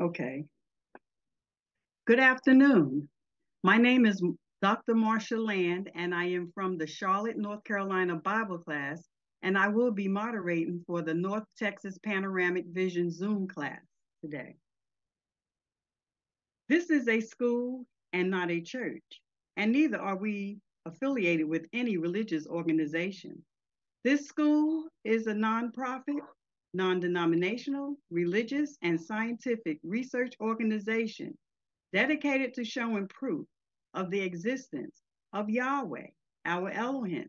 Okay. Good afternoon. My name is Dr. Marsha Land, and I am from the Charlotte, North Carolina Bible class, and I will be moderating for the North Texas Panoramic Vision Zoom class today. This is a school and not a church, and neither are we affiliated with any religious organization. This school is a nonprofit non-denominational, religious, and scientific research organization dedicated to showing proof of the existence of Yahweh, our Elohim,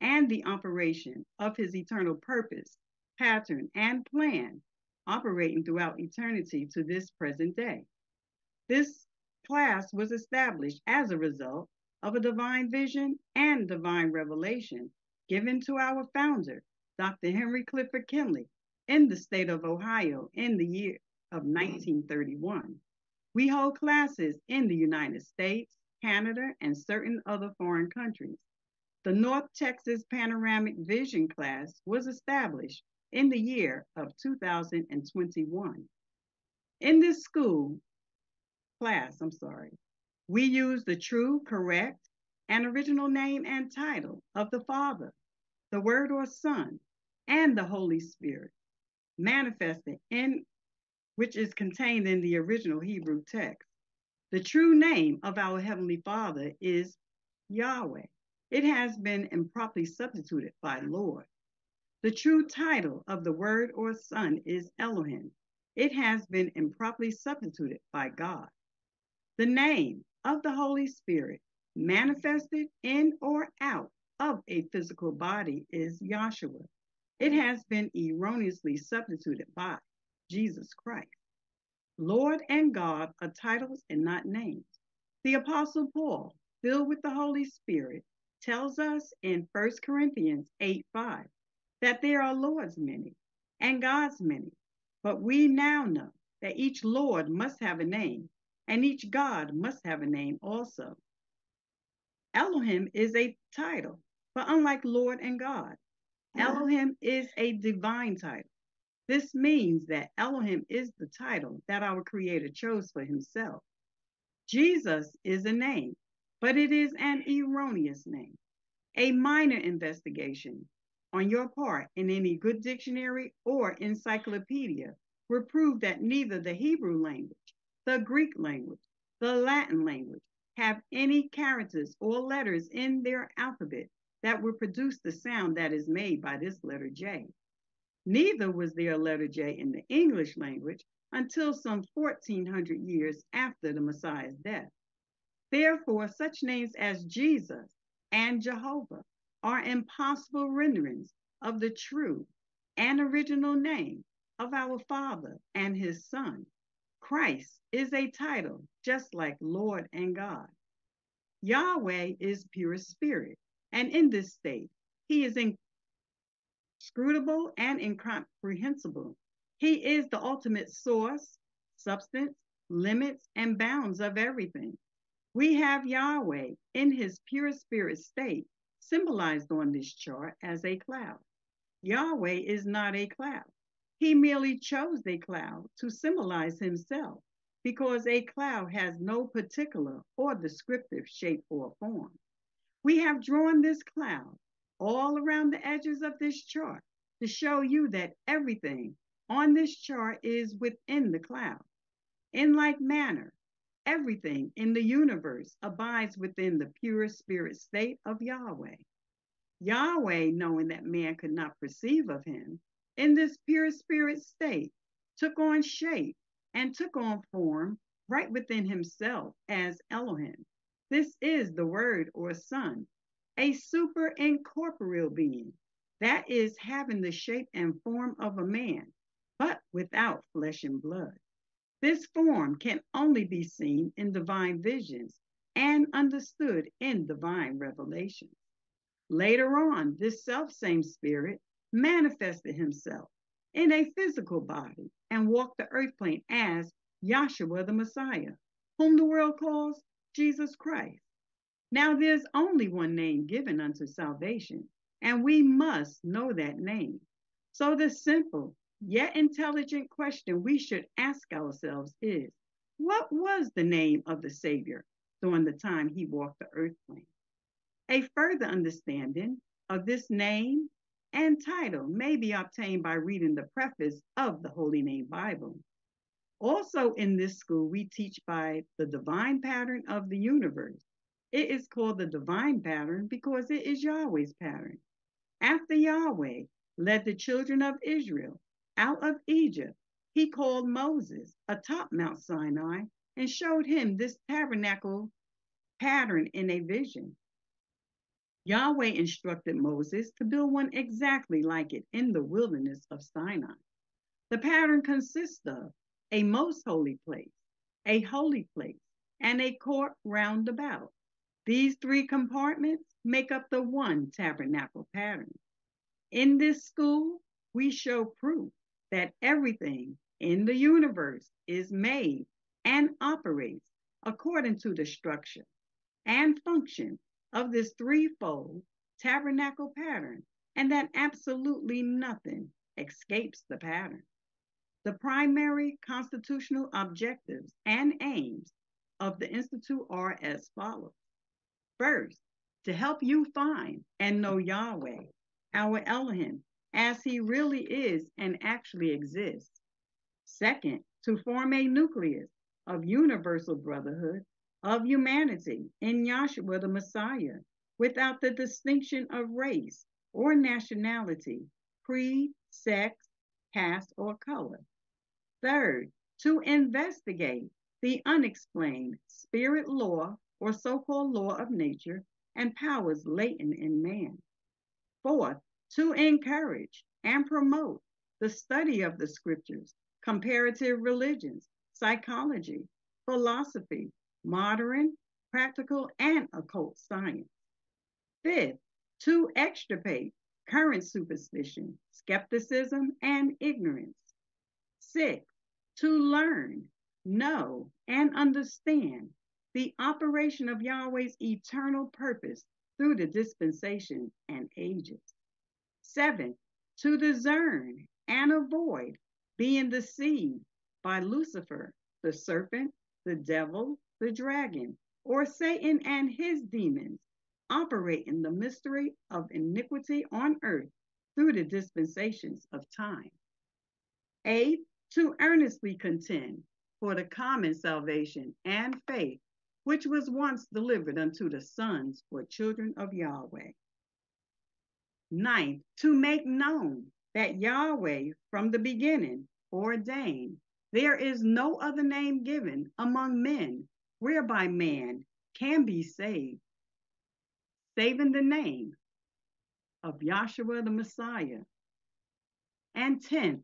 and the operation of his eternal purpose, pattern, and plan operating throughout eternity to this present day. This class was established as a result of a divine vision and divine revelation given to our founder, Dr. Henry Clifford Kinley, in the state of Ohio in the year of mm-hmm. 1931. We hold classes in the United States, Canada, and certain other foreign countries. The North Texas Panoramic Vision class was established in the year of 2021. In this school class, I'm sorry, we use the true, correct, and original name and title of the Father, the Word or Son, and the Holy Spirit manifested in which is contained in the original Hebrew text. The true name of our Heavenly Father is Yahweh. It has been improperly substituted by Lord. The true title of the Word or Son is Elohim. It has been improperly substituted by God. The name of the Holy Spirit manifested in or out of a physical body is Yahshua. It has been erroneously substituted by Jesus Christ. Lord and God are titles and not names. The Apostle Paul, filled with the Holy Spirit, tells us in 1 Corinthians 8 5 that there are Lord's many and God's many, but we now know that each Lord must have a name and each God must have a name also. Elohim is a title, but unlike Lord and God, Elohim is a divine title. This means that Elohim is the title that our Creator chose for himself. Jesus is a name, but it is an erroneous name. A minor investigation on your part in any good dictionary or encyclopedia will prove that neither the Hebrew language, the Greek language, the Latin language have any characters or letters in their alphabet that will produce the sound that is made by this letter J. Neither was there a letter J in the English language until some 1400 years after the Messiah's death. Therefore, such names as Jesus and Jehovah are impossible renderings of the true and original name of our Father and his Son. Christ is a title just like Lord and God. Yahweh is pure spirit, and in this state, he is inscrutable and incomprehensible. He is the ultimate source, substance, limits, and bounds of everything. We have Yahweh in his pure spirit state, symbolized on this chart as a cloud. Yahweh is not a cloud. He merely chose a cloud to symbolize himself because a cloud has no particular or descriptive shape or form. We have drawn this cloud all around the edges of this chart to show you that everything on this chart is within the cloud. In like manner, everything in the universe abides within the pure spirit state of Yahweh. Yahweh, knowing that man could not perceive of him, in this pure spirit state, took on shape and took on form right within himself as Elohim. This is the Word or Son, a super incorporeal being, that is, having the shape and form of a man, but without flesh and blood. This form can only be seen in divine visions and understood in divine revelations. Later on, this self same spirit manifested himself in a physical body and walked the earth plane as Yahshua the Messiah, whom the world calls Jesus Christ. Now there's only one name given unto salvation, and we must know that name. So the simple yet intelligent question we should ask ourselves is what was the name of the Savior during the time he walked the earth plane? A further understanding of this name and title may be obtained by reading the preface of the Holy Name Bible. Also, in this school, we teach by the divine pattern of the universe. It is called the divine pattern because it is Yahweh's pattern. After Yahweh led the children of Israel out of Egypt, he called Moses atop Mount Sinai and showed him this tabernacle pattern in a vision. Yahweh instructed Moses to build one exactly like it in the wilderness of Sinai. The pattern consists of a most holy place, a holy place, and a court round about. These three compartments make up the one tabernacle pattern. In this school, we show proof that everything in the universe is made and operates according to the structure and function of this threefold tabernacle pattern, and that absolutely nothing escapes the pattern. The primary constitutional objectives and aims of the Institute are as follows. First, to help you find and know Yahweh, our Elohim, as he really is and actually exists. Second, to form a nucleus of universal brotherhood of humanity in Yahshua the Messiah without the distinction of race or nationality, creed, sex, caste, or color. Third, to investigate the unexplained spirit law or so called law of nature and powers latent in man. Fourth, to encourage and promote the study of the scriptures, comparative religions, psychology, philosophy, modern, practical, and occult science. Fifth, to extirpate current superstition, skepticism, and ignorance. Six, to learn, know, and understand the operation of Yahweh's eternal purpose through the dispensations and ages. Seven, to discern and avoid being deceived by Lucifer, the serpent, the devil, the dragon, or Satan and his demons operating the mystery of iniquity on earth through the dispensations of time. Eighth, to earnestly contend for the common salvation and faith which was once delivered unto the sons or children of Yahweh. Ninth, to make known that Yahweh from the beginning ordained there is no other name given among men whereby man can be saved, saving the name of Yahshua the Messiah. And tenth,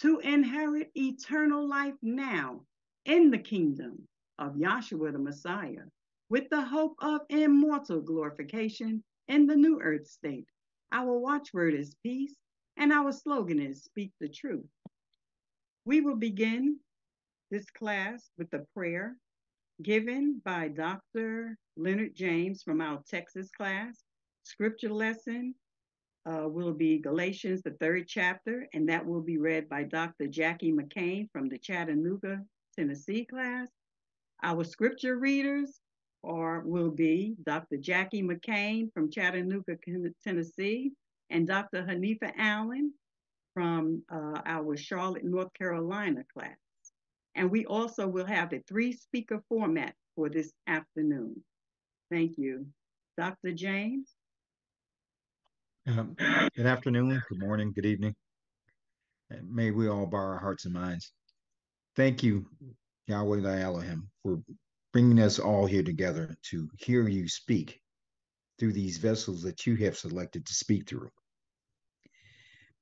to inherit eternal life now in the kingdom of Yahshua the Messiah, with the hope of immortal glorification in the new earth state. Our watchword is peace, and our slogan is speak the truth. We will begin this class with a prayer given by Dr. Leonard James from our Texas class. Scripture lesson uh, will be Galatians, the third chapter, and that will be read by Dr. Jackie McCain from the Chattanooga, Tennessee class. Our scripture readers are will be Dr. Jackie McCain from Chattanooga, Tennessee, and Dr. Hanifa Allen from uh, our Charlotte, North Carolina class. And we also will have a three speaker format for this afternoon. Thank you. Dr. James? Um, good afternoon, good morning, good evening. And may we all bar our hearts and minds. Thank you, Yahweh thy Elohim, for bringing us all here together to hear you speak through these vessels that you have selected to speak through.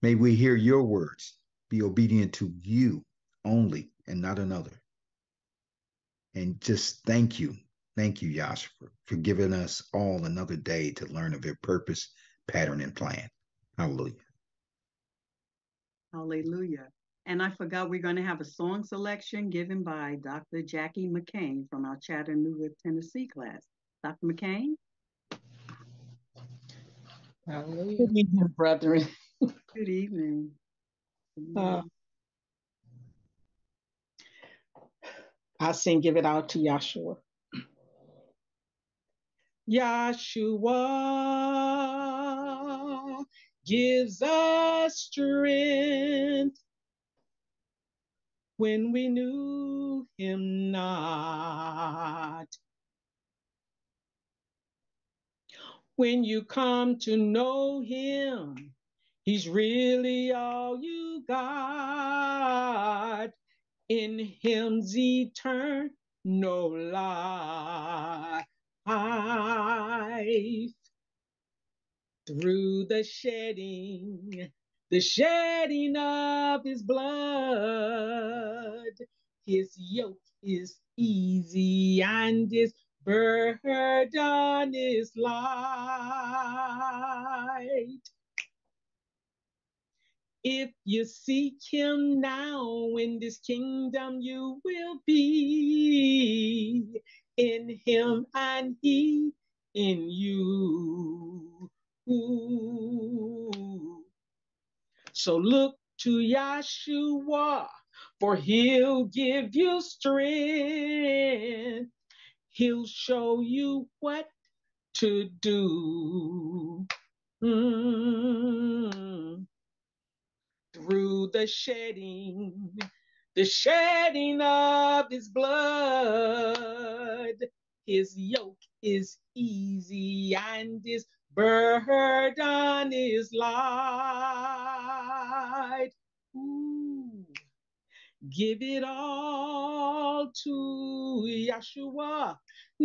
May we hear your words, be obedient to you only and not another. And just thank you, thank you, Yahshua, for giving us all another day to learn of your purpose, pattern, and plan. Hallelujah. Hallelujah. And I forgot we're going to have a song selection given by Dr. Jackie McCain from our Chattanooga, Tennessee class. Dr. McCain? Hallelujah. Good evening, brethren. Good evening. Uh, I sing, give it out to Yahshua. Yahshua gives us strength when we knew him not. When you come to know him, he's really all you got. In him's eternal life through the shedding, the shedding of his blood. His yoke is easy and his burden is light. If you seek him now in this kingdom, you will be in him and he in you. So look to Yahshua, for he'll give you strength. He'll show you what to do. Mm. Through the shedding, the shedding of his blood, his yoke is easy and his burden is light. Ooh. Give it all to Yahshua.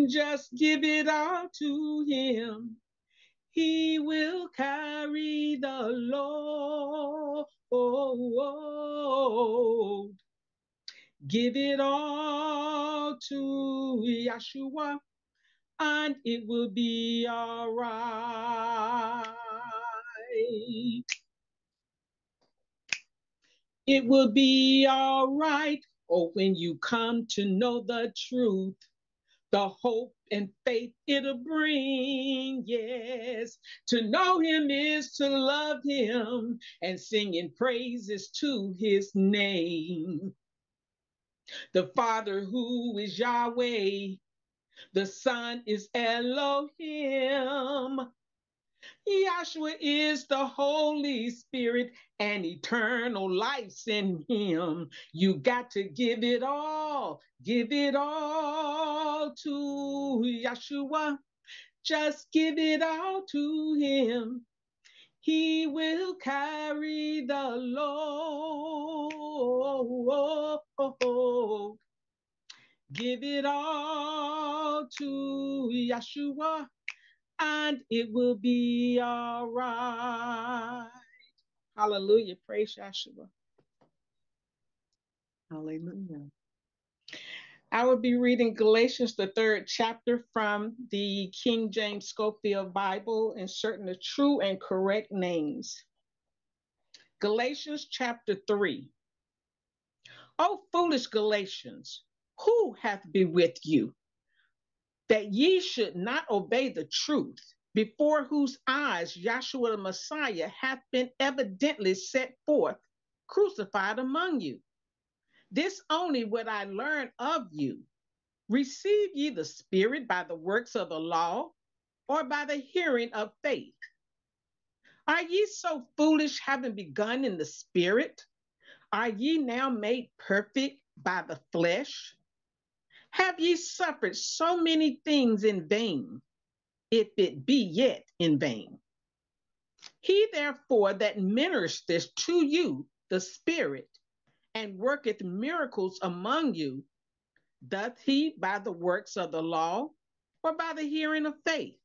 Just give it all to him. He will carry the load. Give it all to Yahshua and it will be all right. It will be all right. Oh, when you come to know the truth, the hope and faith it'll bring. Yes, to know him is to love him and singing praises to his name. The Father who is Yahweh, the Son is Elohim. Yahshua is the Holy Spirit and eternal life's in him. You got to give it all, give it all to Yahshua. Just give it all to him. He will carry the load. Give it all to Yahshua and it will be all right. Hallelujah. Praise Yahshua. Hallelujah. I will be reading Galatians, the third chapter from the King James Scofield Bible, inserting the true and correct names. Galatians chapter 3. O foolish Galatians, who hath been with you, that ye should not obey the truth, before whose eyes Joshua the Messiah hath been evidently set forth, crucified among you. This only would I learn of you. Receive ye the Spirit by the works of the law, or by the hearing of faith? Are ye so foolish, having begun in the Spirit? Are ye now made perfect by the flesh? Have ye suffered so many things in vain, if it be yet in vain? He therefore that ministereth to you the Spirit and worketh miracles among you, doth he by the works of the law or by the hearing of faith?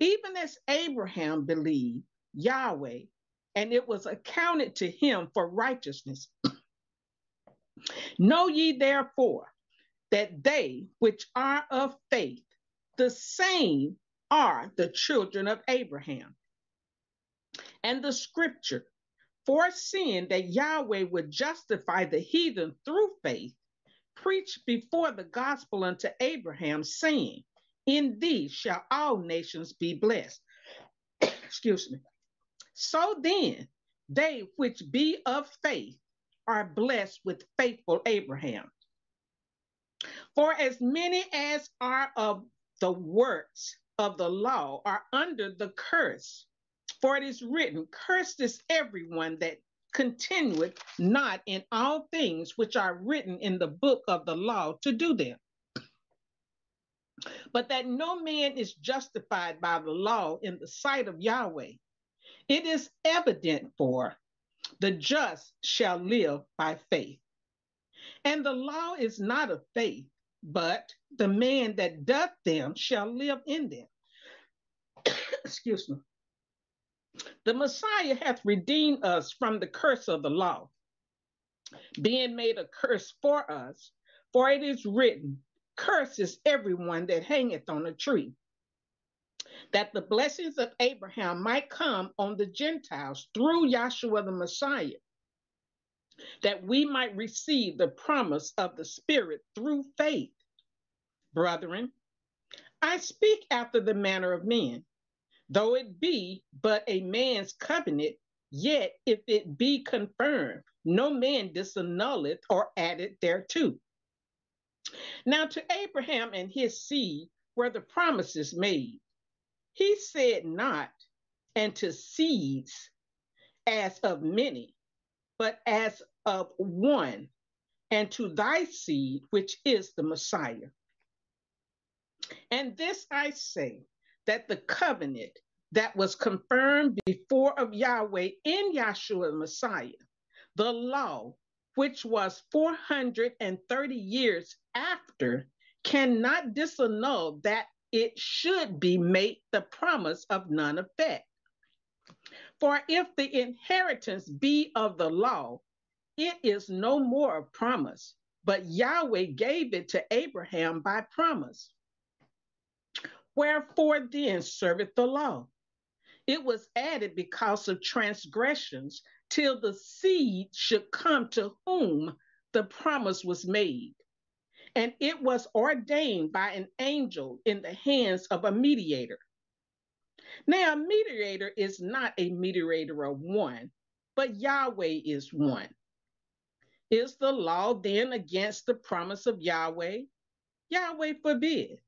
Even as Abraham believed Yahweh, and it was accounted to him for righteousness. know ye therefore that they which are of faith, the same are the children of Abraham. And the scripture, foreseeing that Yahweh would justify the heathen through faith, preached before the gospel unto Abraham, saying, In thee shall all nations be blessed. Excuse me. So then, they which be of faith are blessed with faithful Abraham. For as many as are of the works of the law are under the curse. For it is written, Cursed is everyone that continueth not in all things which are written in the book of the law to do them. But that no man is justified by the law in the sight of Yahweh. It is evident for the just shall live by faith. And the law is not of faith, but the man that doth them shall live in them. Excuse me. The Messiah hath redeemed us from the curse of the law, being made a curse for us. For it is written, Curse is everyone that hangeth on a tree, that the blessings of Abraham might come on the Gentiles through Yahshua the Messiah, that we might receive the promise of the Spirit through faith. Brethren, I speak after the manner of men. Though it be but a man's covenant, yet if it be confirmed, no man disannulleth or added thereto. Now to Abraham and his seed were the promises made. He said not, and to seeds as of many, but as of one, and to thy seed, which is the Messiah. And this I say that the covenant that was confirmed before of Yahweh in Yahshua Messiah, the law, which was 430 years after, cannot disannul that it should be made the promise of none effect. For if the inheritance be of the law, it is no more a promise, but Yahweh gave it to Abraham by promise. Wherefore then serveth the law? It was added because of transgressions till the seed should come to whom the promise was made. And it was ordained by an angel in the hands of a mediator. Now, a mediator is not a mediator of one, but Yahweh is one. Is the law then against the promise of Yahweh? Yahweh forbid.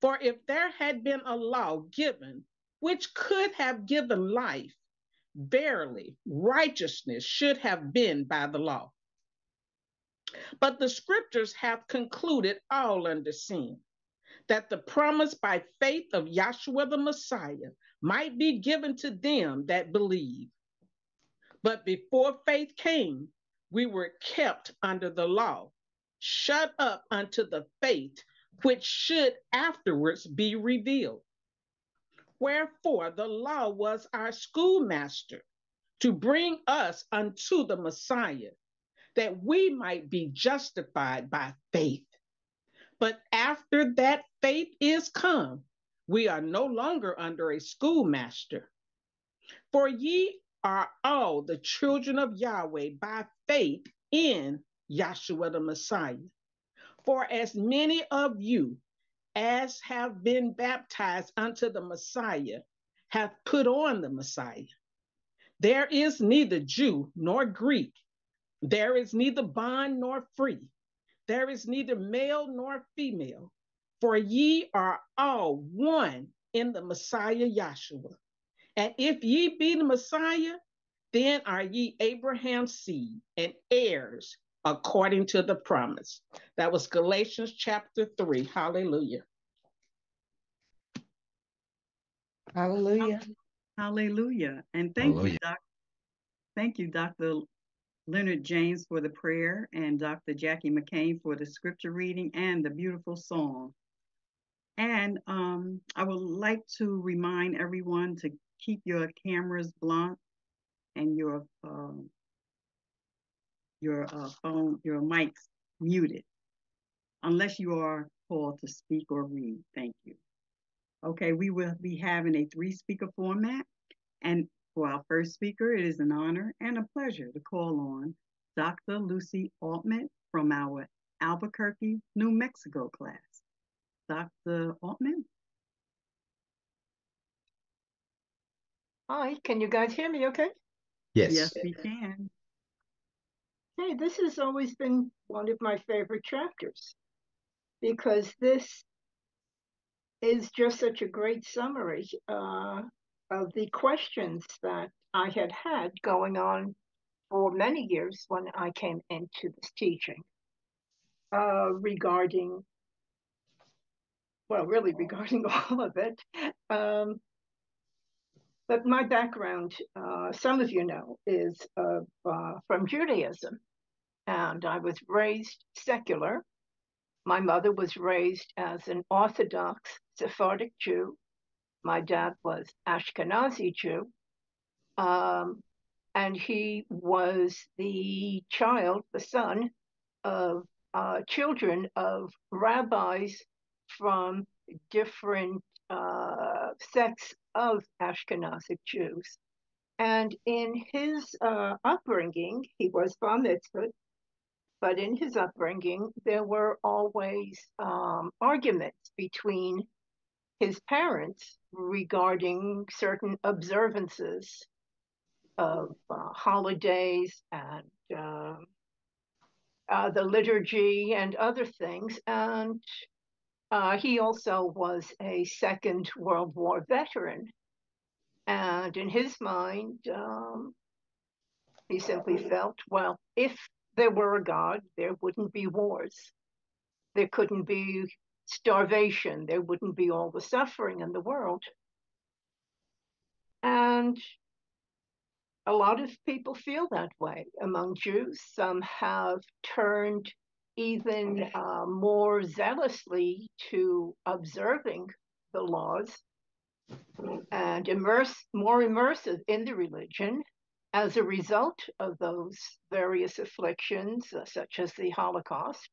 For if there had been a law given which could have given life, verily righteousness should have been by the law. But the scriptures have concluded all under sin, that the promise by faith of Yahshua the Messiah might be given to them that believe. But before faith came, we were kept under the law, shut up unto the faith which should afterwards be revealed. Wherefore the law was our schoolmaster to bring us unto the Messiah, that we might be justified by faith. But after that faith is come, we are no longer under a schoolmaster. For ye are all the children of Yahweh by faith in Yahshua the Messiah. For as many of you as have been baptized unto the Messiah have put on the Messiah. There is neither Jew nor Greek, there is neither bond nor free, there is neither male nor female, for ye are all one in the Messiah Yahshua. And if ye be the Messiah, then are ye Abraham's seed and heirs according to the promise. That was Galatians chapter 3. Hallelujah. Hallelujah. Hallelujah. And thank Hallelujah. you, Doc. Thank you, Dr. Leonard James for the prayer and Dr. Jackie McCain for the scripture reading and the beautiful song. And um, I would like to remind everyone to keep your cameras blunt and your uh, your uh, phone, your mics muted, unless you are called to speak or read. Thank you. Okay, we will be having a three speaker format. And for our first speaker, it is an honor and a pleasure to call on Dr. Lucy Altman from our Albuquerque, New Mexico class. Dr. Altman? Hi, can you guys hear me okay? Yes. Yes, we can. Hey, this has always been one of my favorite chapters because this is just such a great summary uh, of the questions that I had had going on for many years when I came into this teaching uh, regarding, well, really regarding all of it. Um, but my background, uh, some of you know, is uh, from Judaism. And I was raised secular. My mother was raised as an Orthodox Sephardic Jew. My dad was Ashkenazi Jew. Um, and he was the child, the son of uh, children of rabbis from different uh, sects of Ashkenazic Jews. And in his uh, upbringing, he was bar mitzvah, but in his upbringing, there were always um, arguments between his parents regarding certain observances of uh, holidays and uh, uh, the liturgy and other things. And uh, he also was a Second World War veteran. And in his mind, um, he simply felt, well, if there were a God, there wouldn't be wars. There couldn't be starvation. There wouldn't be all the suffering in the world. And a lot of people feel that way among Jews. Some have turned even uh, more zealously to observing the laws and immerse more immersive in the religion as a result of those various afflictions, uh, such as the Holocaust.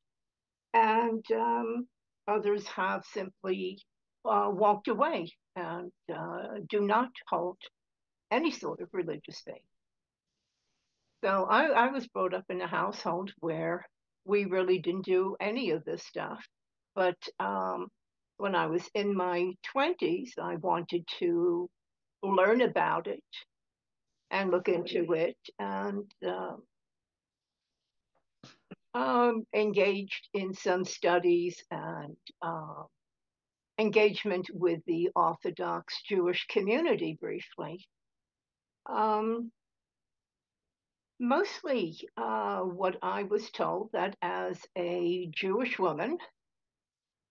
And um, others have simply uh, walked away and uh, do not hold any sort of religious faith. So I, I was brought up in a household where we really didn't do any of this stuff. But um, when I was in my 20s, I wanted to learn about it and look into it and um, um, engaged in some studies and uh, engagement with the Orthodox Jewish community briefly. Um, mostly uh, what I was told that as a Jewish woman,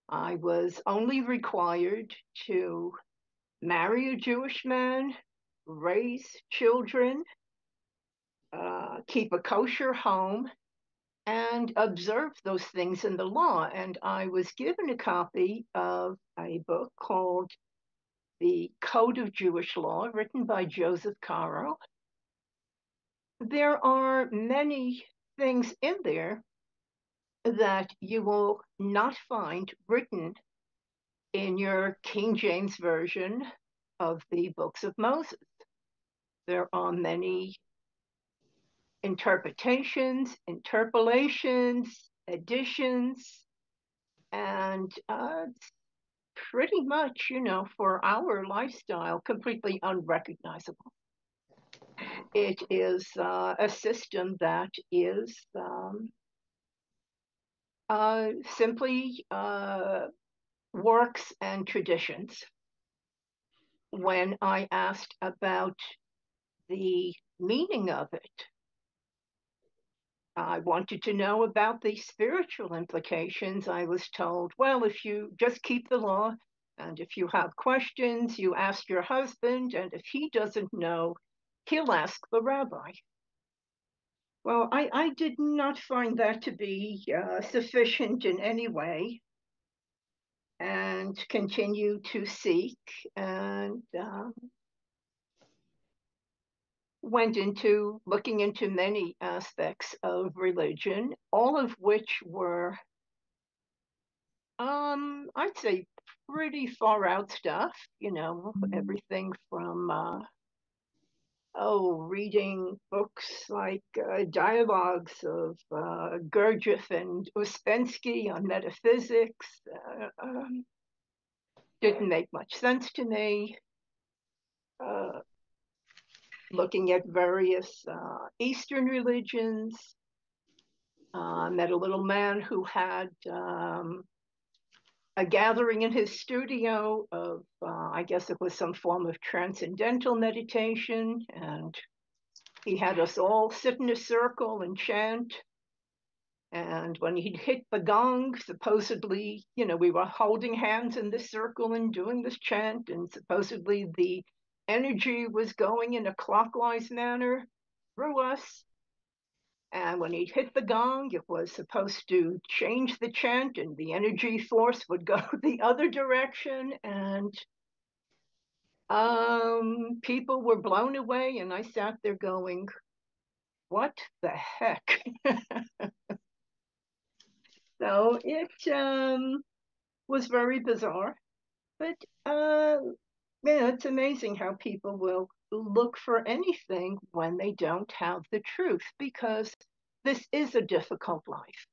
I was only required to marry a Jewish man, raise children, uh, keep a kosher home, and observe those things in the law. And I was given a copy of a book called The Code of Jewish Law, written by Joseph Caro there are many things in there that you will not find written in your King James Version of the books of Moses. There are many interpretations, interpolations, additions, and uh, pretty much, you know, for our lifestyle, completely unrecognizable. It is uh, a system that is um, uh, simply uh, works and traditions. When I asked about the meaning of it, I wanted to know about the spiritual implications. I was told, well, if you just keep the law, and if you have questions, you ask your husband, and if he doesn't know, he'll ask the rabbi. Well, I, I did not find that to be uh, sufficient in any way and continue to seek and um, went into looking into many aspects of religion, all of which were, um, I'd say, pretty far out stuff, you know, mm-hmm. everything from uh, oh, reading books like uh, dialogues of uh, Gurdjieff and Ouspensky on metaphysics. Uh, um, didn't make much sense to me. Uh, looking at various uh, Eastern religions. Uh, met a little man who had um, a gathering in his studio of, uh, I guess it was some form of transcendental meditation, and he had us all sit in a circle and chant. And when he'd hit the gong, supposedly, you know, we were holding hands in this circle and doing this chant, and supposedly the energy was going in a clockwise manner through us. And when he'd hit the gong, it was supposed to change the chant, and the energy force would go the other direction. And um, people were blown away, and I sat there going, What the heck? so it um, was very bizarre. But uh, yeah, it's amazing how people will look for anything when they don't have the truth because this is a difficult life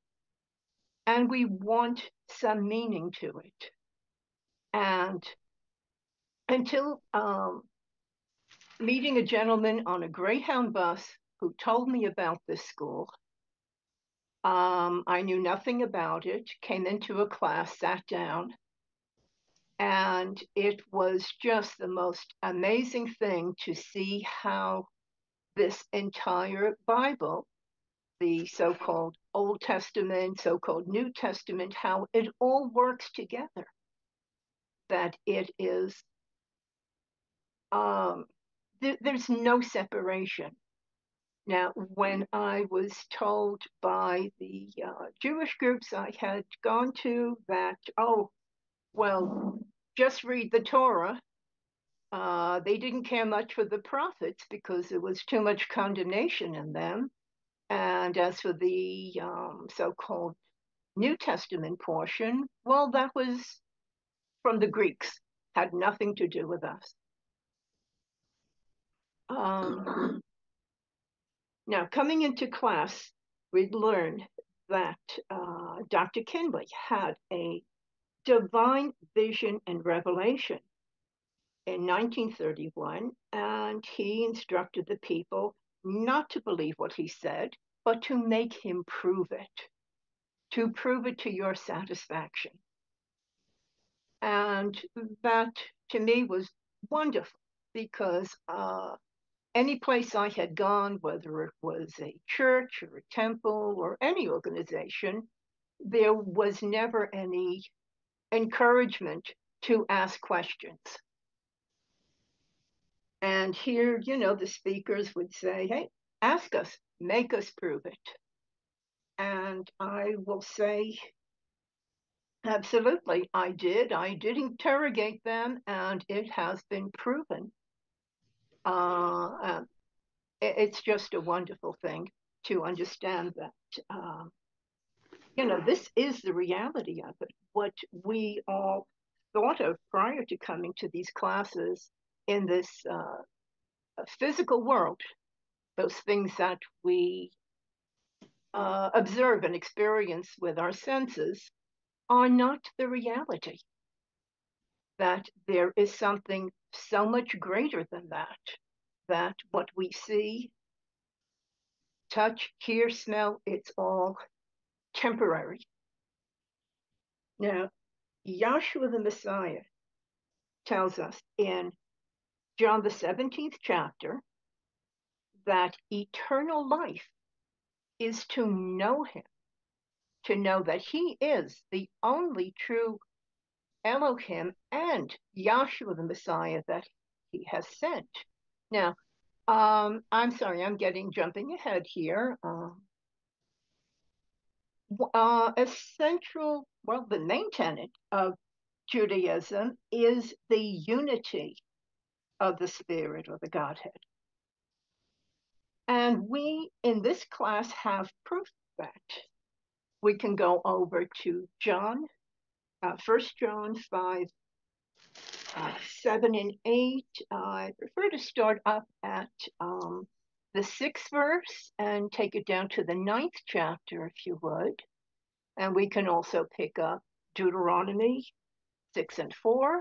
and we want some meaning to it. And until um, meeting a gentleman on a Greyhound bus who told me about this school, um, I knew nothing about it, came into a class, sat down, and it was just the most amazing thing to see how this entire Bible, the so called Old Testament, so called New Testament, how it all works together. That it is, um, th- there's no separation. Now, when I was told by the uh, Jewish groups I had gone to that, oh, well, just read the Torah. Uh, they didn't care much for the prophets because there was too much condemnation in them. And as for the um, so called New Testament portion, well, that was from the Greeks, had nothing to do with us. Um, now, coming into class, we'd learned that uh, Dr. Kinley had a divine vision and revelation in 1931, and he instructed the people not to believe what he said, but to make him prove it, to prove it to your satisfaction. And that to me was wonderful because uh, any place I had gone, whether it was a church or a temple or any organization, there was never any encouragement to ask questions. And here, you know, the speakers would say, hey, ask us, make us prove it. And I will say, absolutely, I did. I did interrogate them, and it has been proven. Uh, uh, it's just a wonderful thing to understand that um, you know, this is the reality of it. What we all thought of prior to coming to these classes in this uh, physical world, those things that we uh, observe and experience with our senses, are not the reality. That there is something so much greater than that, that what we see, touch, hear, smell, it's all temporary. Now, Yahshua the Messiah tells us in John the 17th chapter that eternal life is to know him, to know that he is the only true Elohim and Yahshua the Messiah that he has sent. Now, um, I'm sorry, I'm getting jumping ahead here. Um, uh, a central, well, the main tenet of Judaism is the unity of the Spirit or the Godhead. And we in this class have proof that. We can go over to John, uh, 1 John 5, uh, 7 and 8. I prefer to start up at um, the sixth verse and take it down to the ninth chapter, if you would. And we can also pick up Deuteronomy 6 and 4,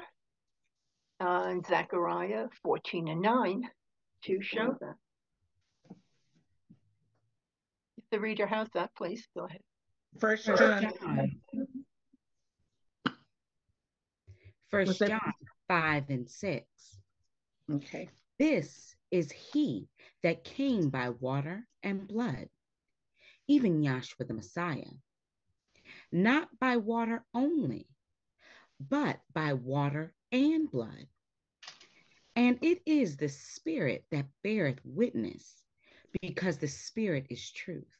uh, and Zechariah 14 and 9 to show that. If the reader has that, please go ahead. First First John. John. First John five and six. Okay. This is he that came by water and blood, even Yahshua the Messiah. Not by water only, but by water and blood. And it is the Spirit that beareth witness, because the Spirit is truth.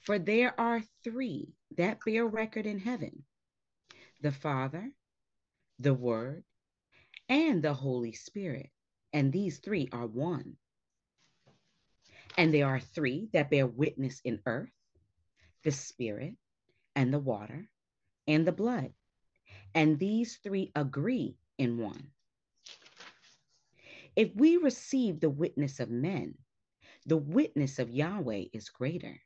For there are three that bear record in heaven the Father, the Word, and the Holy Spirit. And these three are one. And there are three that bear witness in earth the Spirit, and the water, and the blood. And these three agree in one. If we receive the witness of men, the witness of Yahweh is greater.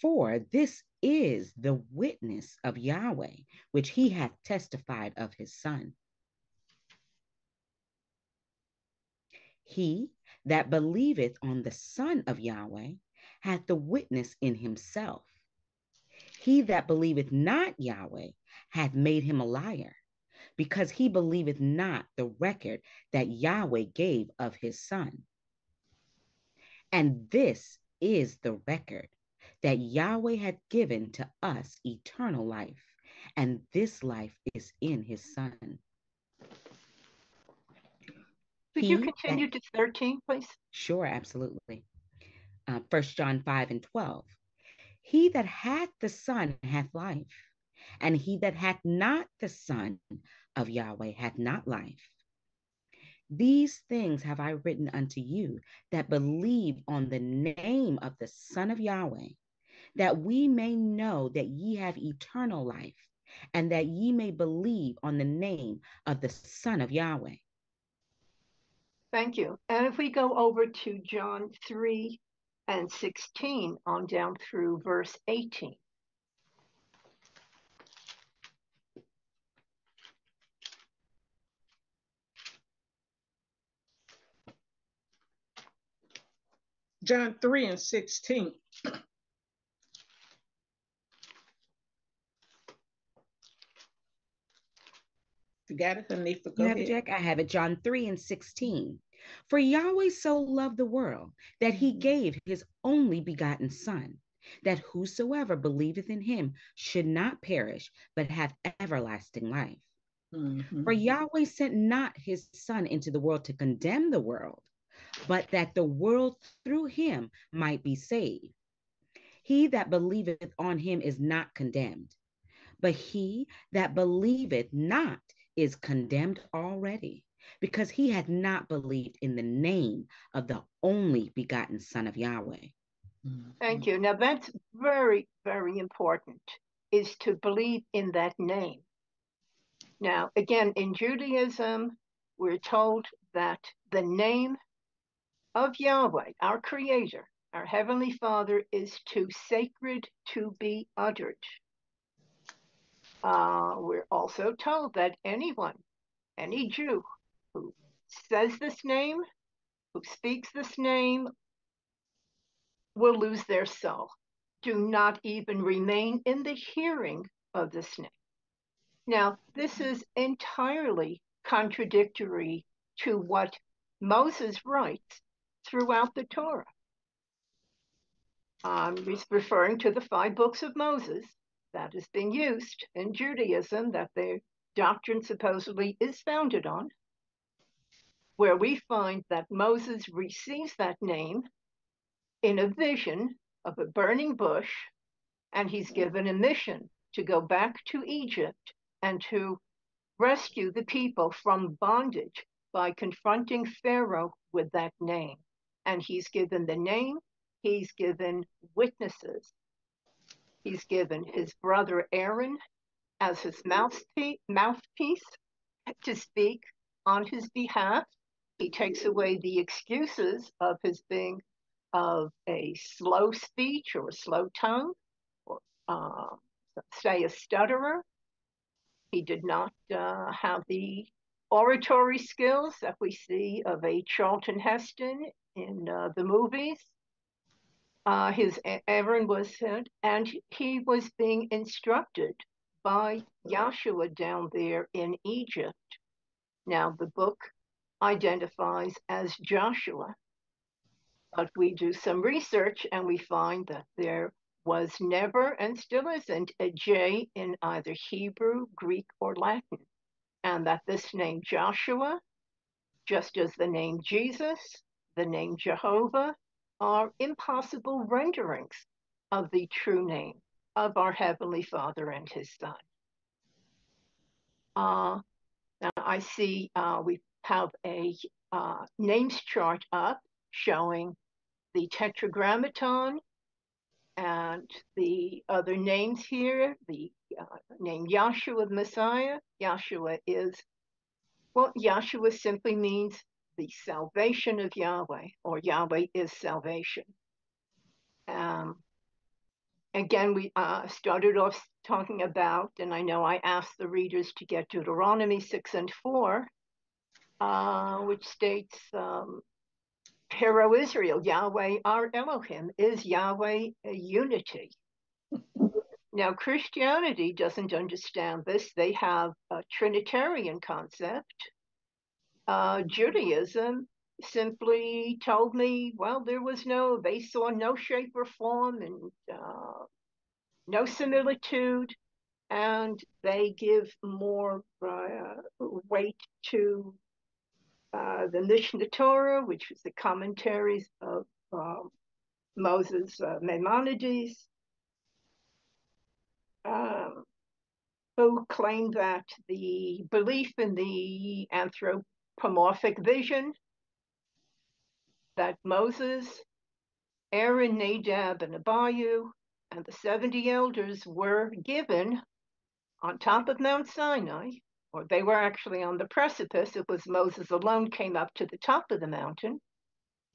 For this is the witness of Yahweh, which he hath testified of his Son. He that believeth on the Son of Yahweh hath the witness in himself. He that believeth not Yahweh hath made him a liar, because he believeth not the record that Yahweh gave of his Son. And this is the record that Yahweh had given to us eternal life, and this life is in his Son. Could you He that- continue to 13, please? Sure, absolutely. Uh, 1 John 5 and 12. He that hath the Son hath life, and he that hath not the Son of Yahweh hath not life. These things have I written unto you that believe on the name of the Son of Yahweh, that we may know that ye have eternal life, and that ye may believe on the name of the Son of Yahweh. Thank you. And if we go over to John 3 and 16 on down through verse 18. John 3 and 16. You got it, Hanifa? Go You ahead. Jack? I have it. John 3 and 16. For Yahweh so loved the world that he gave his only begotten Son, that whosoever believeth in him should not perish, but have everlasting life. Mhm. For Yahweh sent not his Son into the world to condemn the world, but that the world through him might be saved. He that believeth on him is not condemned, but he that believeth not is condemned already, because he had not believed in the name of the only begotten Son of Yahweh. Thank you. Now that's very, very important, is to believe in that name. Now, again, in Judaism, we're told that the name of Yahweh, our Creator, our Heavenly Father, is too sacred to be uttered. Uh, we're also told that anyone, any Jew who says this name, who speaks this name, will lose their soul. Do not even remain in the hearing of this name. Now, this is entirely contradictory to what Moses writes throughout the Torah. I'm referring to the five books of Moses that has been used in Judaism that their doctrine supposedly is founded on, where we find that Moses receives that name in a vision of a burning bush, and he's given a mission to go back to Egypt and to rescue the people from bondage by confronting Pharaoh with that name. And he's given the name, he's given witnesses, he's given his brother Aaron as his mouthpiece, to speak on his behalf. He takes away the excuses of his being of a slow speech or a slow tongue, or uh, say a stutterer. He did not uh, have the oratory skills that we see of a Charlton Heston in uh, the movies. Uh, his Aaron was said, and he was being instructed by Yahshua down there in Egypt. Now, the book identifies as Joshua, but we do some research and we find that there was never and still isn't a J in either Hebrew, Greek, or Latin, and that this name Joshua, just as the name Jesus, the name Jehovah, are impossible renderings of the true name of our Heavenly Father and His Son. Uh, now I see uh, we have a uh, names chart up showing the Tetragrammaton and the other names here, the uh, name Yahshua Messiah. Yahshua is, well, Yahshua simply means the salvation of Yahweh, or Yahweh is salvation. Um, again, we uh, started off talking about, and I know I asked the readers to get Deuteronomy 6 and 4, uh, which states, um, Hero Israel, Yahweh our Elohim, is Yahweh a unity? now, Christianity doesn't understand this. They have a Trinitarian concept uh, Judaism simply told me, well, there was no, they saw no shape or form and uh, no similitude, and they give more uh, weight to uh, the Mishneh Torah, which is the commentaries of um, Moses uh, Maimonides, um, who claimed that the belief in the anthrop anthropomorphic vision that Moses, Aaron, Nadab, and Abihu, and the 70 elders were given on top of Mount Sinai, or they were actually on the precipice. It was Moses alone came up to the top of the mountain.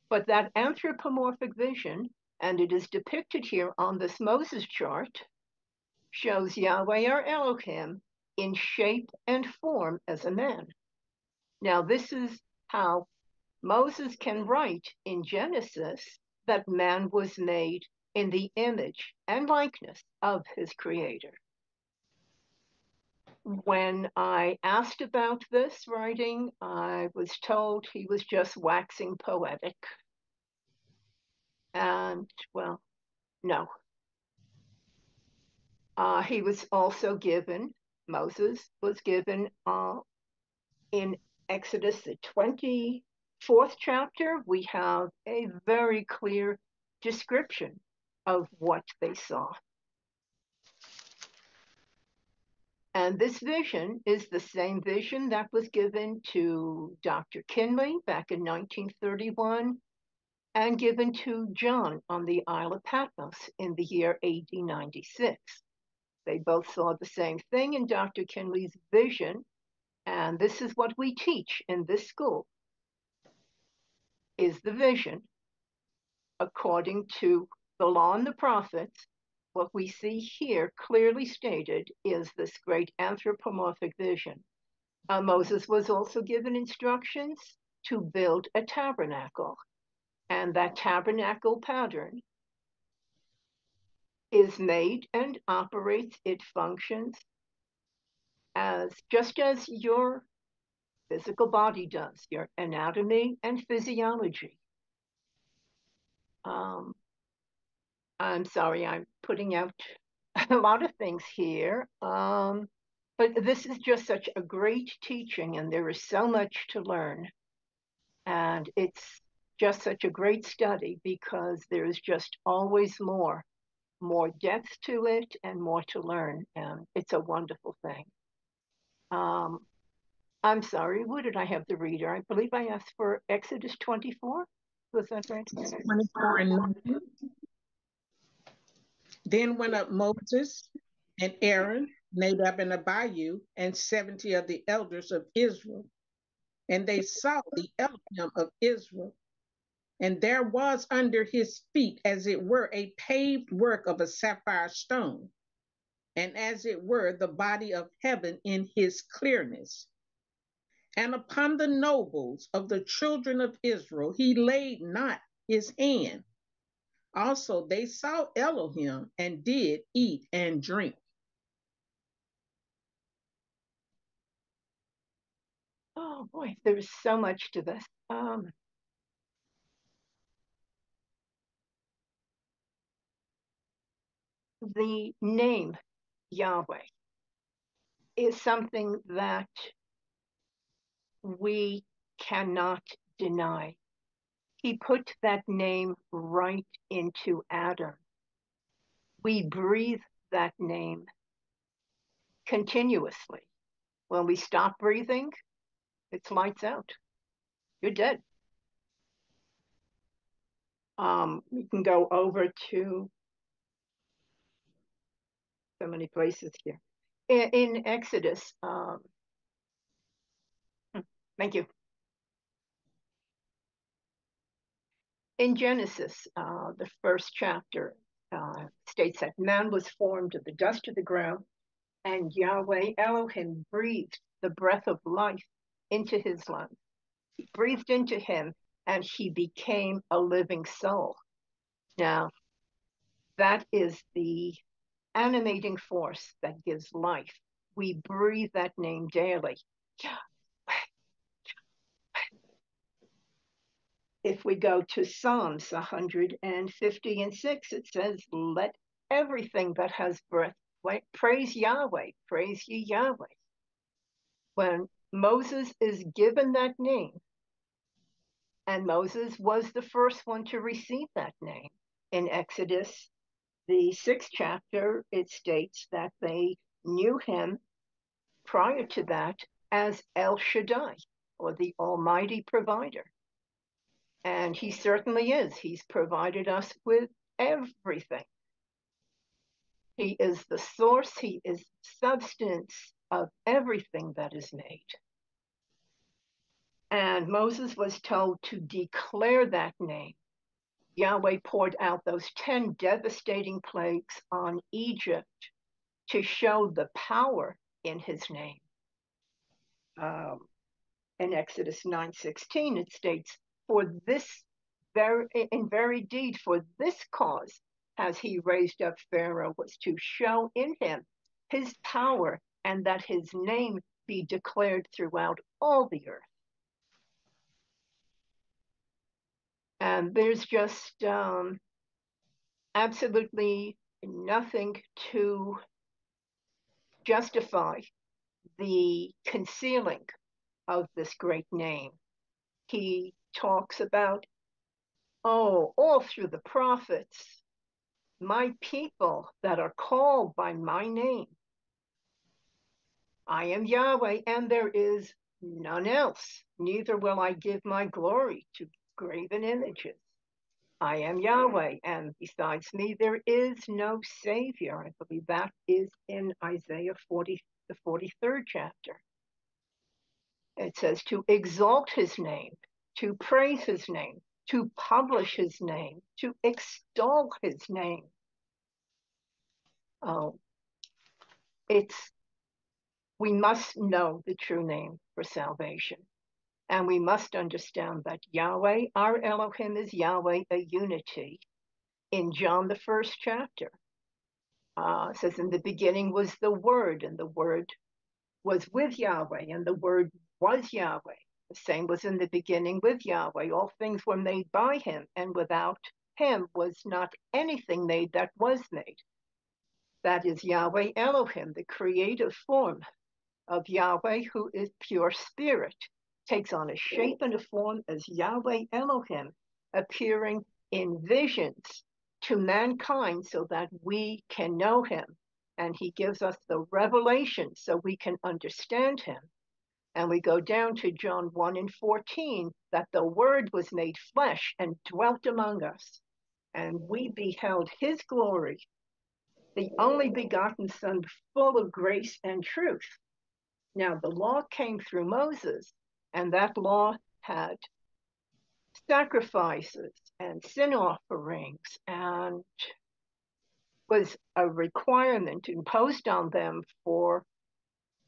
But that anthropomorphic vision, and it is depicted here on this Moses chart, shows Yahweh our Elohim in shape and form as a man. Now, this is how Moses can write in Genesis that man was made in the image and likeness of his creator. When I asked about this writing, I was told he was just waxing poetic. And, well, no. Uh, he was also given, Moses was given uh, in Exodus, the 24th chapter, we have a very clear description of what they saw. And this vision is the same vision that was given to Dr. Kinley back in 1931 and given to John on the Isle of Patmos in the year AD 96. They both saw the same thing in Dr. Kinley's vision and this is what we teach in this school, is the vision. According to the law and the prophets, what we see here clearly stated is this great anthropomorphic vision. Uh, Moses was also given instructions to build a tabernacle, and that tabernacle pattern is made and operates, it functions as just as your physical body does, your anatomy and physiology. Um, I'm sorry, I'm putting out a lot of things here. Um, but this is just such a great teaching, and there is so much to learn. And it's just such a great study because there's just always more, more depth to it and more to learn. And it's a wonderful thing. Um, I'm sorry, where did I have the reader? I believe I asked for Exodus 24. Was that right? 24 and 19. Then went up Moses and Aaron, Nadab and Abihu, and 70 of the elders of Israel. And they saw the Elohim of Israel. And there was under his feet, as it were, a paved work of a sapphire stone and as it were, the body of heaven in his clearness. And upon the nobles of the children of Israel he laid not his hand. Also they saw Elohim and did eat and drink. Oh boy, there's so much to this. Um, the name Yahweh is something that we cannot deny. He put that name right into Adam. We breathe that name continuously. When we stop breathing, it's lights out. You're dead. Um, we can go over to so many places here. In, in Exodus, um, hmm, thank you. In Genesis, uh, the first chapter uh, states that man was formed of the dust of the ground, and Yahweh Elohim breathed the breath of life into his lungs. He breathed into him, and he became a living soul. Now, that is the animating force that gives life. We breathe that name daily. If we go to Psalms 150 and 6, it says, Let everything that has breath praise Yahweh, praise ye Yahweh. When Moses is given that name, and Moses was the first one to receive that name in Exodus the sixth chapter, it states that they knew him prior to that as El Shaddai, or the Almighty Provider. And he certainly is. He's provided us with everything. He is the source, he is substance of everything that is made. And Moses was told to declare that name Yahweh poured out those 10 devastating plagues on Egypt to show the power in his name. Um, in Exodus 9:16, it states, For this very in very deed, for this cause has he raised up Pharaoh, was to show in him his power and that his name be declared throughout all the earth. And there's just um, absolutely nothing to justify the concealing of this great name. He talks about, oh, all through the prophets, my people that are called by my name. I am Yahweh, and there is none else. Neither will I give my glory to graven images. I am Yahweh, and besides me, there is no Savior. I believe that is in Isaiah 40, the 43rd chapter. It says to exalt his name, to praise his name, to publish his name, to extol his name. Oh, it's, we must know the true name for salvation. And we must understand that Yahweh, our Elohim, is Yahweh, a unity. In John, the first chapter, uh, says, In the beginning was the Word, and the Word was with Yahweh, and the Word was Yahweh. The same was in the beginning with Yahweh. All things were made by him, and without him was not anything made that was made. That is Yahweh Elohim, the creative form of Yahweh, who is pure spirit takes on a shape and a form as Yahweh Elohim, appearing in visions to mankind so that we can know him. And he gives us the revelation so we can understand him. And we go down to John 1 and 14 that the word was made flesh and dwelt among us. And we beheld his glory, the only begotten Son, full of grace and truth. Now, the law came through Moses, and that law had sacrifices and sin offerings and was a requirement imposed on them for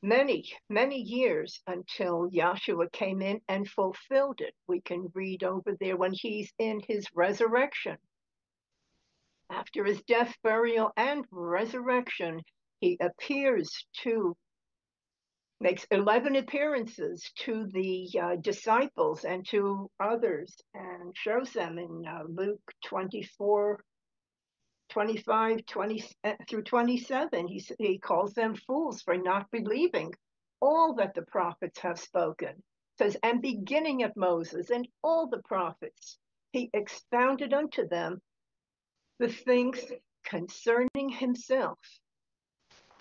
many, many years until Yahshua came in and fulfilled it. We can read over there when he's in his resurrection. After his death, burial, and resurrection, he appears to makes 11 appearances to the uh, disciples and to others and shows them in uh, Luke 24 25 20 uh, through 27 he he calls them fools for not believing all that the prophets have spoken. Says and beginning at Moses and all the prophets he expounded unto them the things concerning himself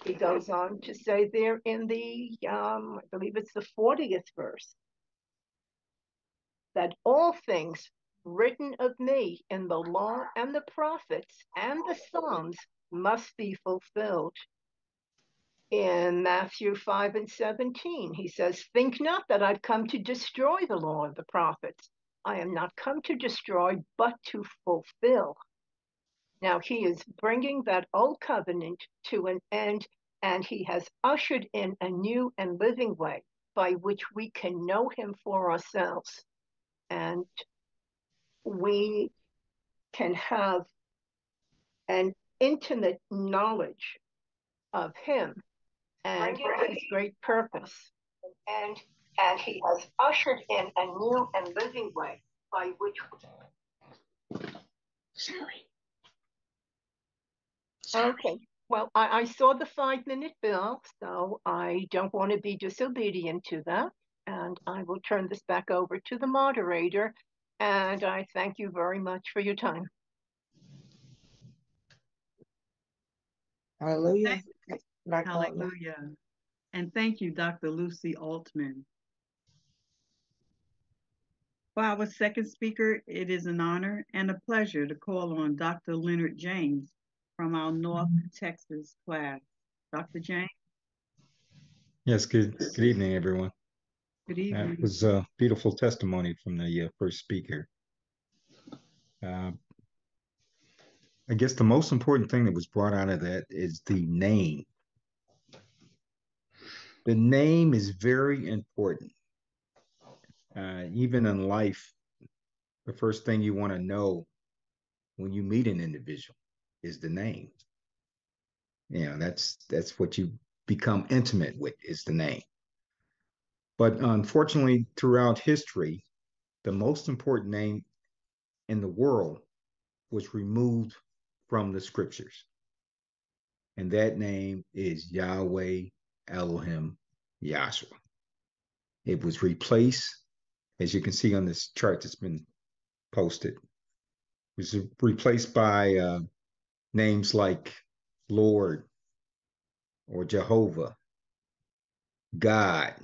he goes on to say there in the, um, I believe it's the 40th verse, that all things written of me in the law and the prophets and the Psalms must be fulfilled. In Matthew 5 and 17, he says, Think not that I've come to destroy the law of the prophets. I am not come to destroy, but to fulfill. Now he is bringing that old covenant to an end, and he has ushered in a new and living way by which we can know him for ourselves. And we can have an intimate knowledge of him and his great purpose. And and he has ushered in a new and living way by which Sorry. Okay. Well, I, I saw the five minute bill, so I don't want to be disobedient to that. And I will turn this back over to the moderator. And I thank you very much for your time. Hallelujah. Like Hallelujah. And thank you, Dr. Lucy Altman. For our second speaker, it is an honor and a pleasure to call on Dr. Leonard James from our North Texas class. Dr. James? Yes, good, good evening, everyone. Good evening. That was a beautiful testimony from the uh, first speaker. Uh, I guess the most important thing that was brought out of that is the name. The name is very important. Uh, even in life, the first thing you want to know when you meet an individual is the name. You know, that's that's what you become intimate with is the name. But unfortunately, throughout history, the most important name in the world was removed from the scriptures. And that name is Yahweh Elohim Yahshua. It was replaced, as you can see on this chart that's been posted, it was replaced by uh, names like Lord or Jehovah, God,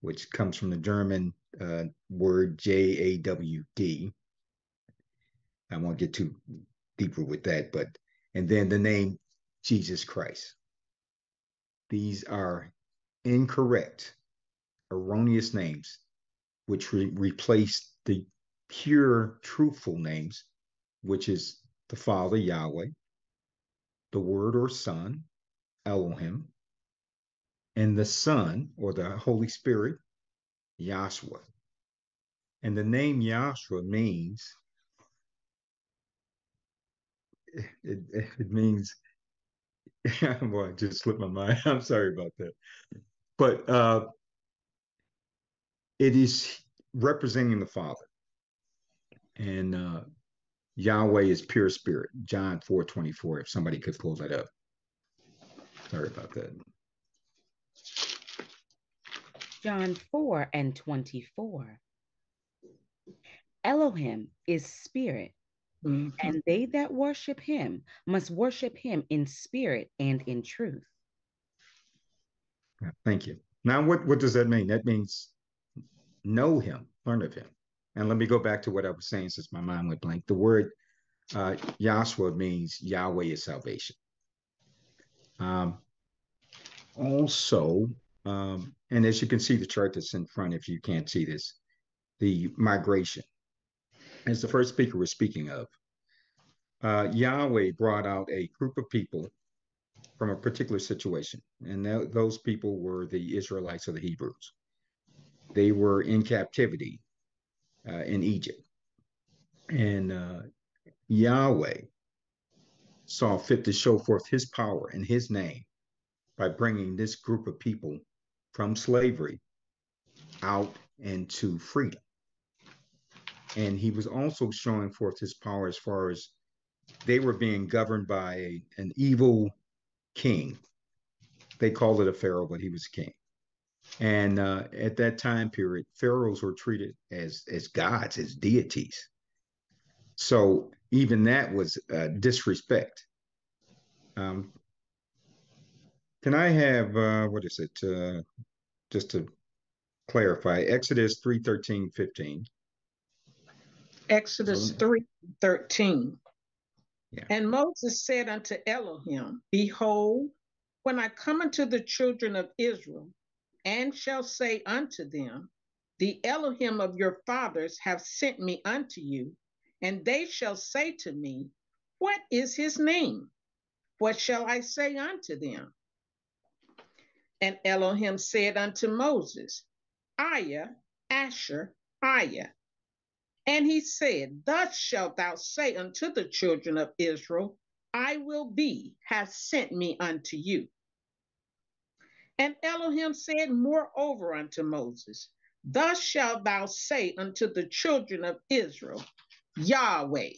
which comes from the German uh, word J A W D. I won't get too deeper with that, but and then the name Jesus Christ. These are incorrect, erroneous names, which re- replace the pure, truthful names, which is the Father, Yahweh, the Word or Son, Elohim, and the Son or the Holy Spirit, Yahshua. And the name Yahshua means it, it means well, I just slipped my mind. I'm sorry about that. But uh, it is representing the Father. And uh, Yahweh is pure spirit. John 4 24, if somebody could pull that up. Sorry about that. John 4 and 24. Elohim is spirit, Mhm. and they that worship him must worship him in spirit and in truth. Thank you. Now, what, what does that mean? That means know him, learn of him. And let me go back to what I was saying since my mind went blank. The word uh, Yahshua means Yahweh is salvation. Um, also, um, and as you can see the chart that's in front, if you can't see this, the migration, as the first speaker was speaking of, uh, Yahweh brought out a group of people from a particular situation. And th- those people were the Israelites or the Hebrews. They were in captivity uh, in Egypt. And uh, Yahweh saw fit to show forth his power and his name by bringing this group of people from slavery out into freedom. And he was also showing forth his power as far as they were being governed by a, an evil king. They called it a pharaoh, but he was king. And uh, at that time period, pharaohs were treated as as gods, as deities. So even that was uh, disrespect. Um, can I have uh, what is it? Uh, just to clarify, Exodus 3, 13, 15. Exodus 3 13. Yeah. And Moses said unto Elohim, Behold, when I come unto the children of Israel, and shall say unto them, The Elohim of your fathers have sent me unto you, and they shall say to me, What is his name? What shall I say unto them? And Elohim said unto Moses, Aya, Asher, Aya. And he said, Thus shalt thou say unto the children of Israel, I will be, hath sent me unto you. And Elohim said moreover unto Moses, Thus shalt thou say unto the children of Israel, Yahweh,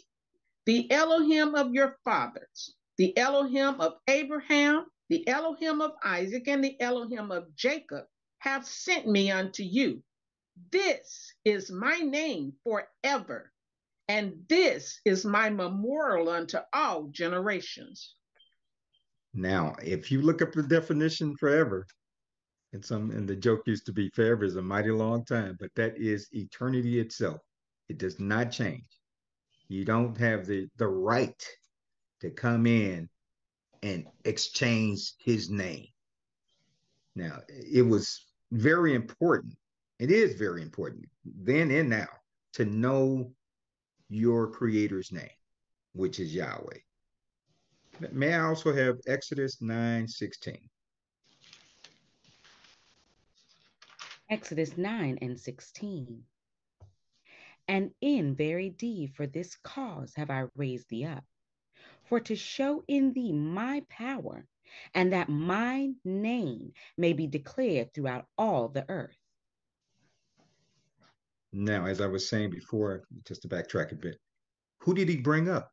the Elohim of your fathers, the Elohim of Abraham, the Elohim of Isaac, and the Elohim of Jacob, have sent me unto you. This is my name forever, and this is my memorial unto all generations. Now, if you look up the definition forever, and some and the joke used to be forever is a mighty long time, but that is eternity itself. It does not change. You don't have the the right to come in and exchange his name. Now, it was very important it is very important then and now to know your creator's name, which is Yahweh. May I also have Exodus 9 16? Exodus 9 and 16. And in very deed for this cause have I raised thee up, for to show in thee my power, and that my name may be declared throughout all the earth. Now, as I was saying before, just to backtrack a bit, who did he bring up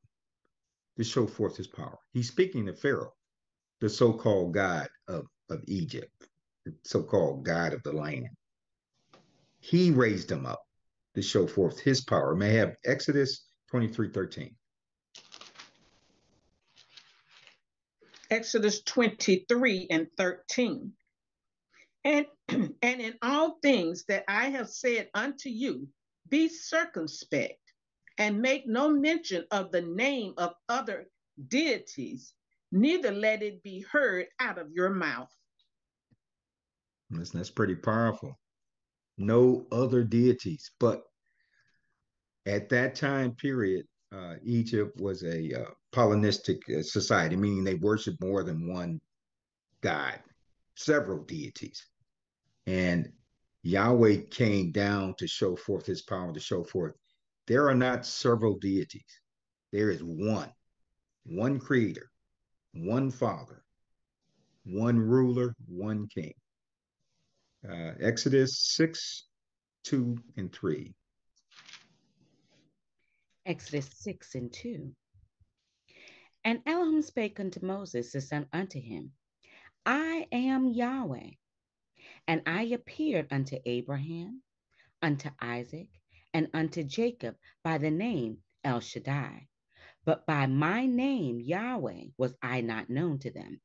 to show forth his power? He's speaking to Pharaoh, the so called God of, of Egypt, the so called God of the land. He raised him up to show forth his power. May have Exodus 23 13. Exodus 23 and 13. And, and in all things that I have said unto you, be circumspect and make no mention of the name of other deities, neither let it be heard out of your mouth. Listen, that's pretty powerful. No other deities. But at that time period, uh, Egypt was a uh, polytheistic uh, society, meaning they worshiped more than one god, several deities. And Yahweh came down to show forth his power, to show forth there are not several deities. There is one, one creator, one father, one ruler, one king. Uh, Exodus 6, 2, and 3. Exodus 6 and 2. And Elohim spake unto Moses, the son unto him, I am Yahweh, and I appeared unto Abraham, unto Isaac, and unto Jacob by the name El Shaddai. But by my name, Yahweh, was I not known to them.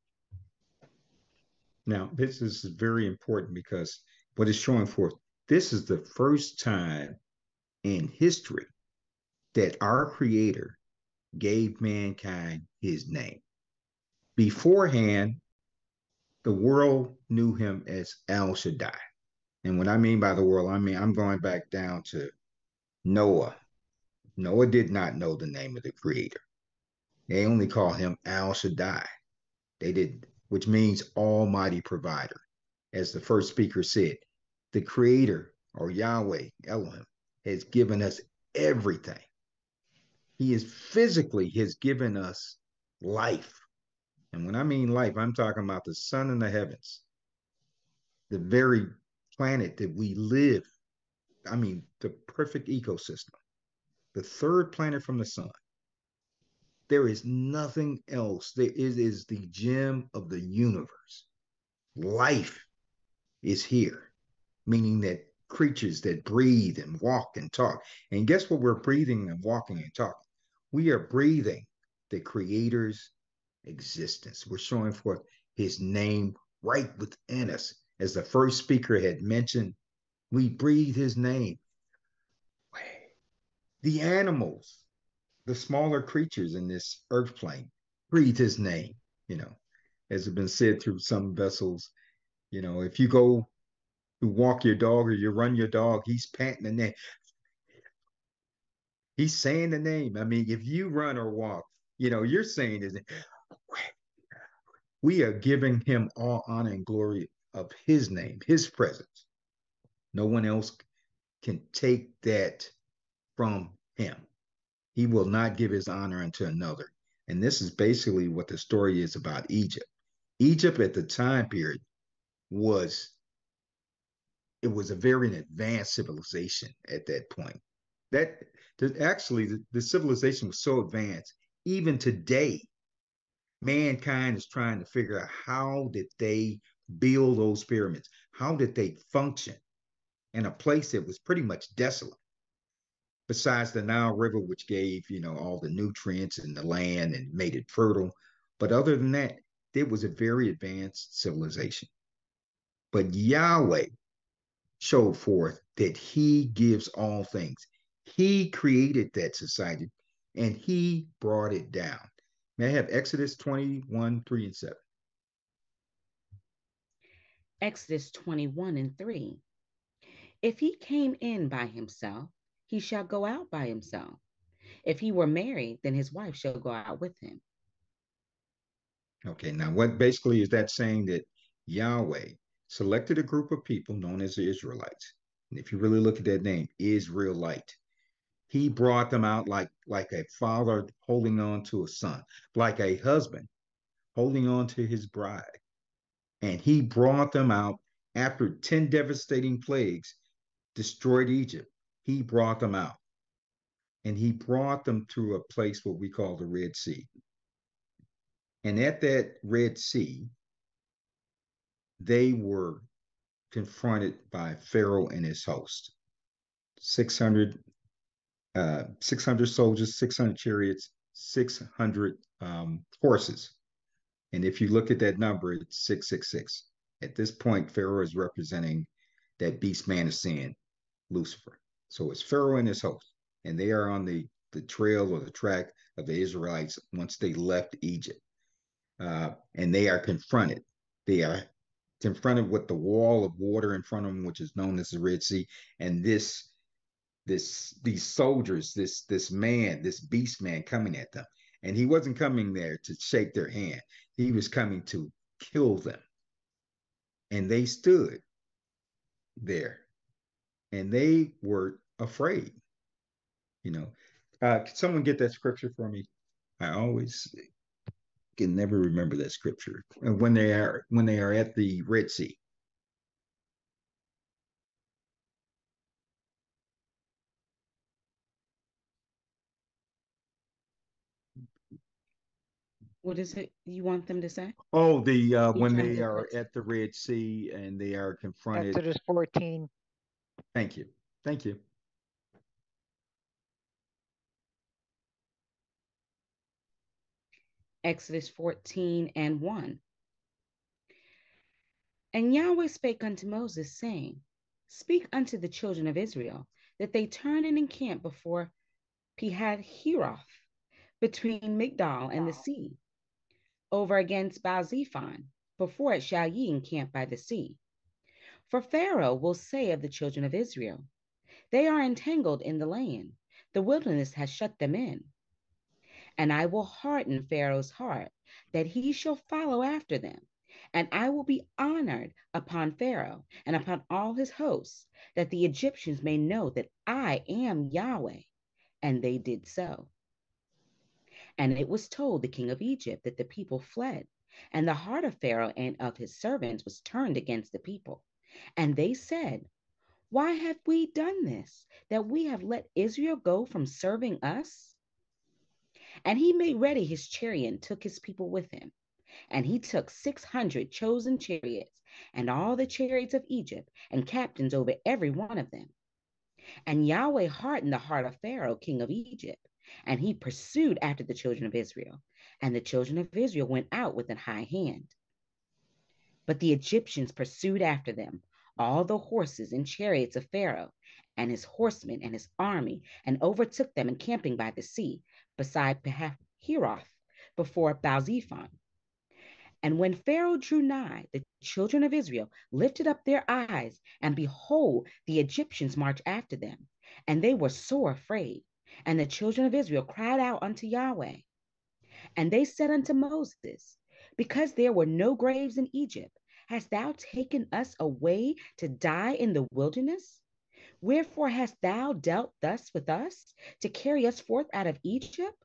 Now, this is very important because what is showing forth, this is the first time in history that our Creator gave mankind his name. Beforehand, the world knew him as El Shaddai. And what I mean by the world, I mean I'm going back down to Noah. Noah did not know the name of the creator. They only call him El Shaddai. They didn't, which means Almighty Provider. As the first speaker said, the Creator or Yahweh, Elohim, has given us everything. He is physically has given us life. And when I mean life, I'm talking about the sun in the heavens, the very planet that we live. I mean, the perfect ecosystem, the third planet from the sun. There is nothing else. There is, is the gem of the universe. Life is here, meaning that creatures that breathe and walk and talk. And guess what we're breathing and walking and talking? We are breathing the Creator's existence. We're showing forth His name right within us. As the first speaker had mentioned, we breathe His name. The animals, the smaller creatures in this earth plane, breathe His name. You know, as has been said through some vessels, you know, if you go to walk your dog or you run your dog, he's panting the name. He's saying the name. I mean, if you run or walk, you know, you're saying is we are giving him all honor and glory of his name, his presence. No one else can take that from him. He will not give his honor unto another. And this is basically what the story is about Egypt. Egypt at the time period was it was a very advanced civilization at that point. That, actually the, the civilization was so advanced, even today, mankind is trying to figure out how did they build those pyramids? How did they function in a place that was pretty much desolate? Besides the Nile River, which gave, you know, all the nutrients in the land and made it fertile. But other than that, it was a very advanced civilization. But Yahweh showed forth that he gives all things. He created that society and he brought it down. May I have Exodus 21, 3 and 7? Exodus 21 and 3. If he came in by himself, he shall go out by himself. If he were married, then his wife shall go out with him. Okay, now what basically is that saying that Yahweh selected a group of people known as the Israelites. And if you really look at that name, Israelite, he brought them out like, like a father holding on to a son, like a husband holding on to his bride. And he brought them out after 10 devastating plagues destroyed Egypt. He brought them out. And he brought them to a place what we call the Red Sea. And at that Red Sea, they were confronted by Pharaoh and his host. 600, uh, 600 soldiers, 600 chariots, 600 um, horses. And if you look at that number, it's 666. At this point, Pharaoh is representing that beast man of sin, Lucifer. So it's Pharaoh and his host, and they are on the, the trail or the track of the Israelites once they left Egypt. Uh, and they are confronted. They are confronted with the wall of water in front of them, which is known as the Red Sea, and this this these soldiers, this this man, this beast man coming at them. And he wasn't coming there to shake their hand. He was coming to kill them. And they stood there and they were afraid. You know, uh, can someone get that scripture for me? I always can never remember that scripture when they are when they are at the Red Sea. What is it you want them to say? Oh, the uh, when they are at the Red Sea and they are confronted. Exodus 14. Thank you. Thank you. Exodus 14 and 1. And Yahweh spake unto Moses, saying, Speak unto the children of Israel, that they turn and encamp before Pihahiroth, between Migdal and the sea, over against Baal-zephon, before it shall ye encamp by the sea. For Pharaoh will say of the children of Israel, They are entangled in the land, the wilderness has shut them in. And I will harden Pharaoh's heart, that he shall follow after them. And I will be honored upon Pharaoh and upon all his hosts, that the Egyptians may know that I am Yahweh. And they did so. And it was told the king of Egypt that the people fled, and the heart of Pharaoh and of his servants was turned against the people. And they said, Why have we done this, that we have let Israel go from serving us? And he made ready his chariot and took his people with him. And he took 600 chosen chariots and all the chariots of Egypt and captains over every one of them. And Yahweh hardened the heart of Pharaoh, king of Egypt, and he pursued after the children of Israel. And the children of Israel went out with an high hand. But the Egyptians pursued after them, all the horses and chariots of Pharaoh, and his horsemen and his army, and overtook them encamping by the sea, beside Heroth, before Baalzephon. And when Pharaoh drew nigh, the children of Israel lifted up their eyes, and behold, the Egyptians marched after them, and they were sore afraid. And the children of Israel cried out unto Yahweh. And they said unto Moses, Because there were no graves in Egypt, hast thou taken us away to die in the wilderness? Wherefore hast thou dealt thus with us, to carry us forth out of Egypt?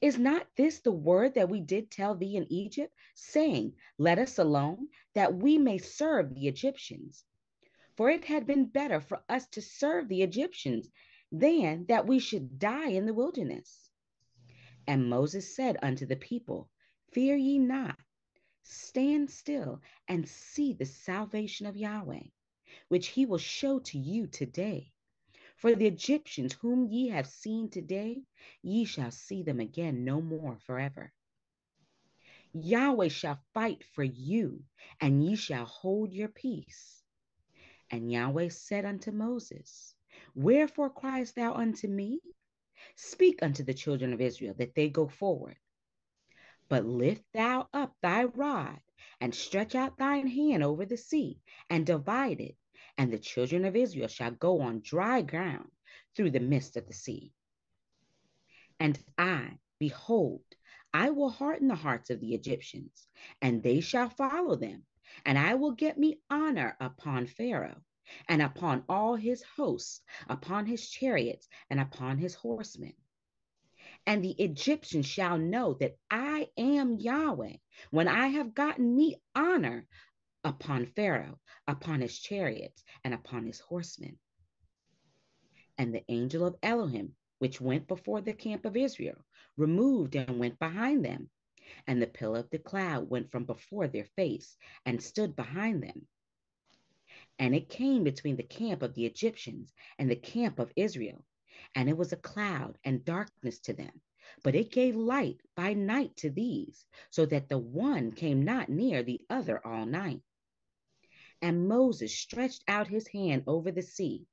Is not this the word that we did tell thee in Egypt, saying, Let us alone, that we may serve the Egyptians? For it had been better for us to serve the Egyptians than that we should die in the wilderness. And Moses said unto the people, Fear ye not, stand still and see the salvation of Yahweh, which he will show to you today. For the Egyptians whom ye have seen today, ye shall see them again no more forever. Yahweh shall fight for you, and ye shall hold your peace. And Yahweh said unto Moses, Wherefore criest thou unto me? Speak unto the children of Israel that they go forward. But lift thou up thy rod and stretch out thine hand over the sea and divide it, and the children of Israel shall go on dry ground through the midst of the sea. And I, behold, I will harden the hearts of the Egyptians, and they shall follow them, and I will get me honor upon Pharaoh and upon all his hosts, upon his chariots, and upon his horsemen. And the Egyptians shall know that I am Yahweh when I have gotten me honor upon Pharaoh, upon his chariots, and upon his horsemen. And the angel of Elohim, which went before the camp of Israel, removed and went behind them. And the pillar of the cloud went from before their face and stood behind them. And it came between the camp of the Egyptians and the camp of Israel. And it was a cloud and darkness to them. But it gave light by night to these, so that the one came not near the other all night. And Moses stretched out his hand over the sea,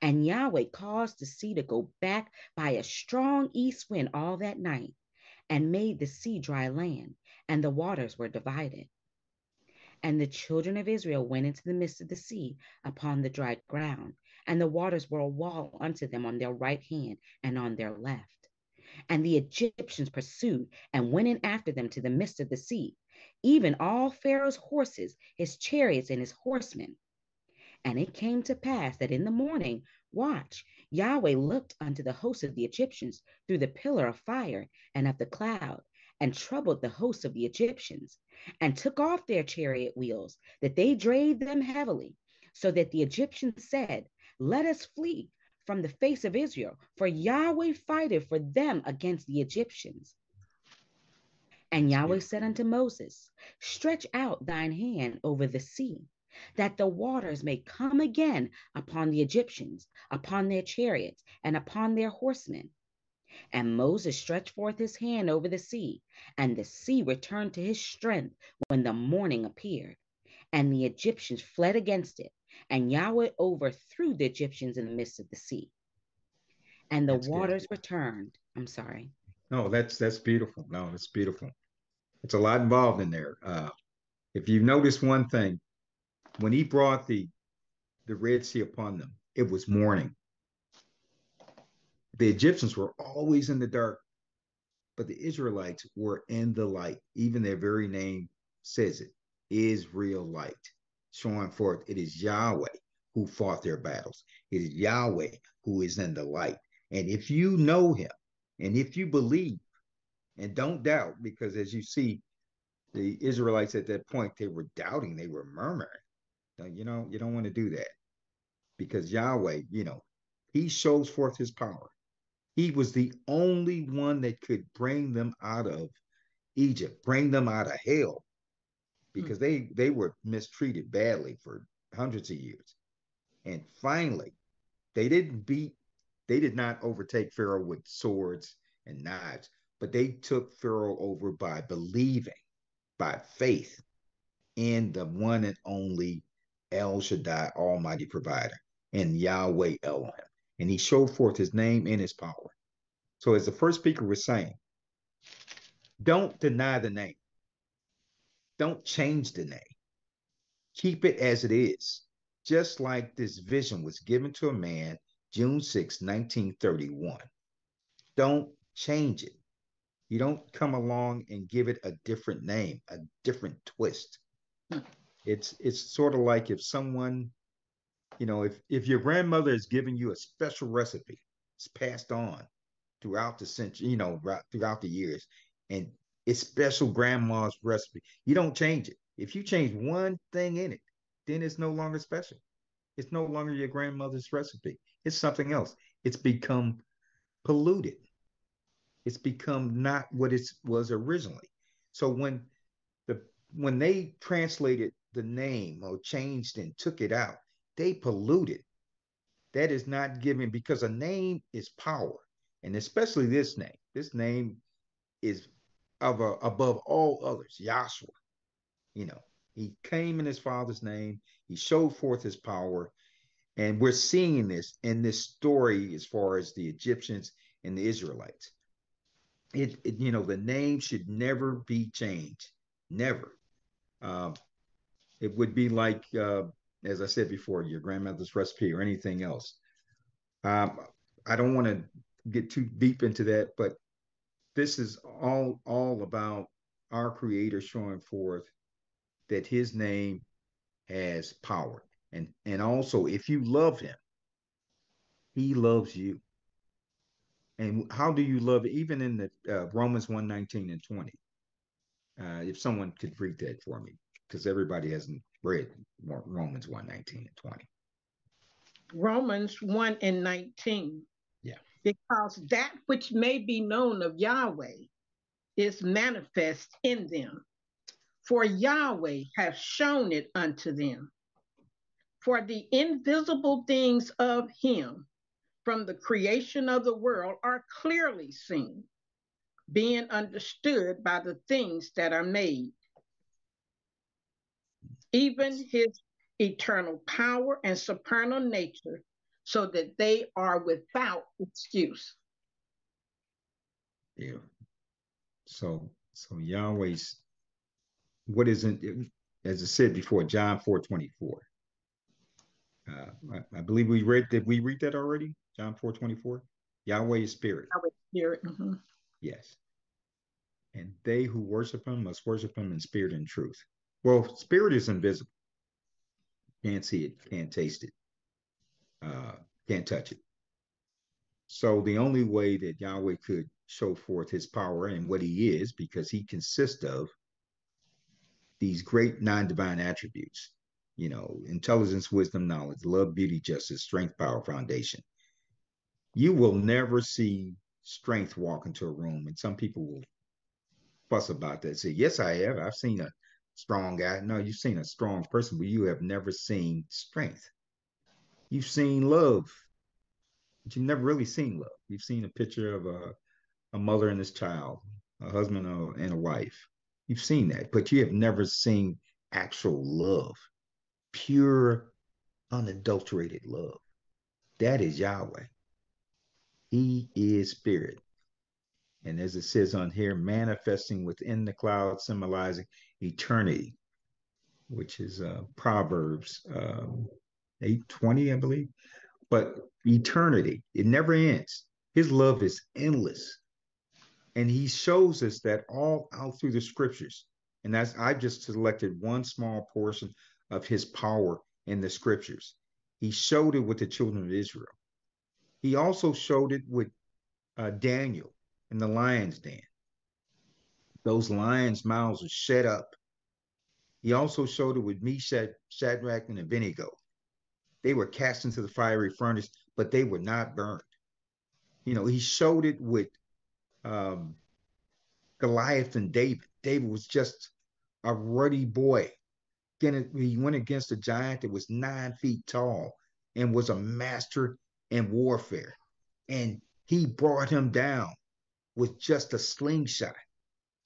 and Yahweh caused the sea to go back by a strong east wind all that night, and made the sea dry land, and the waters were divided. And the children of Israel went into the midst of the sea upon the dry ground, and the waters were a wall unto them on their right hand and on their left. And the Egyptians pursued and went in after them to the midst of the sea, even all Pharaoh's horses, his chariots, and his horsemen. And it came to pass that in the morning, watch, Yahweh looked unto the host of the Egyptians through the pillar of fire and of the cloud, and troubled the host of the Egyptians, and took off their chariot wheels, that they drave them heavily, so that the Egyptians said, Let us flee from the face of Israel, for Yahweh fighteth for them against the Egyptians. And Yahweh said unto Moses, Stretch out thine hand over the sea, that the waters may come again upon the Egyptians, upon their chariots, and upon their horsemen. And Moses stretched forth his hand over the sea, and the sea returned to his strength when the morning appeared. And the Egyptians fled against it, and Yahweh overthrew the Egyptians in the midst of the sea. And the That's good. waters returned. I'm sorry. No, that's that's beautiful. No, it's beautiful. It's a lot involved in there. Uh, if you notice one thing, when he brought the the Red Sea upon them, it was morning. The Egyptians were always in the dark but the Israelites were in the light. Even their very name says it is real light, showing forth it is Yahweh who fought their battles. It is Yahweh who is in the light. And if you know him and if you believe and don't doubt, because as you see, the Israelites at that point, they were doubting, they were murmuring. You know, you don't want to do that because Yahweh, you know, he shows forth his power. He was the only one that could bring them out of Egypt, bring them out of hell, because mm. they they were mistreated badly for hundreds of years. And finally, they didn't beat, they did not overtake Pharaoh with swords and knives, but they took Pharaoh over by believing, by faith in the one and only El Shaddai, Almighty Provider, and Yahweh Elohim and he showed forth his name and his power. So, as the first speaker was saying, don't deny the name, don't change the name, keep it as it is. Just like this vision was given to a man June 6, 1931. Don't change it. You don't come along and give it a different name, a different twist. Hmm. It's it's sort of like if someone you know, if if your grandmother is giving you a special recipe, it's passed on throughout the century, you know, throughout the years, and it's special grandma's recipe. You don't change it. If you change one thing in it, then it's no longer special. It's no longer your grandmother's recipe. It's something else. It's become polluted. It's become not what it was originally. So when the when they translated the name or changed and took it out, they polluted. That is not given because a name is power, and especially this name. This name is of a, above all others, Yahshua. You know, he came in his father's name. He showed forth his power, and we're seeing this in this story as far as the Egyptians and the Israelites. It, it you know, the name should never be changed, never. Um, it would be like uh, as I said before, your grandmother's recipe or anything else. Um, I don't want to get too deep into that, but this is all all about our Creator showing forth that His name has power, and and also if you love Him, He loves you. And how do you love? Even in the uh, Romans 1 19 and 20. Uh, if someone could read that for me, because everybody hasn't read Romans 1 19 and 20. Romans 1 and 19. Yeah. Because that which may be known of Yahweh is manifest in them, for Yahweh has shown it unto them. For the invisible things of him from the creation of the world are clearly seen, being understood by the things that are made even his eternal power and supernal nature, so that they are without excuse. Yeah. So, so Yahweh's what isn't as I said before, John four twenty four. Uh, I, I, believe we read. Did we read that already? John four twenty four. Yahweh is spirit. Yahweh spirit. Mm-hmm. Yes. And they who worship him must worship him in spirit and truth. Well, spirit is invisible. Can't see it, can't taste it, uh, can't touch it. So the only way that Yahweh could show forth his power and what he is, because he consists of these great non-divine attributes, you know, intelligence, wisdom, knowledge, love, beauty, justice, strength, power, foundation. You will never see strength walk into a room, and some people will fuss about that. Say, yes, I have. I've seen a strong guy. No, you've seen a strong person, but you have never seen strength. You've seen love, but you've never really seen love. You've seen a picture of a, a mother and his child, a husband and a wife. You've seen that, but you have never seen actual love, pure, unadulterated love. That is Yahweh. He is spirit. And as it says on here, manifesting within the cloud, symbolizing eternity, which is uh, Proverbs um, 820, I believe. But eternity, it never ends. His love is endless. And he shows us that all out through the scriptures. And that's I just selected one small portion of his power in the scriptures. He showed it with the children of Israel. He also showed it with uh, Daniel in the lion's den. Those lions' mouths were shut up. He also showed it with Meshach, Shadrach, and Abednego. They were cast into the fiery furnace, but they were not burned. You know, he showed it with um, Goliath and David. David was just a ruddy boy. He went against a giant that was nine feet tall and was a master in warfare. And he brought him down with just a slingshot.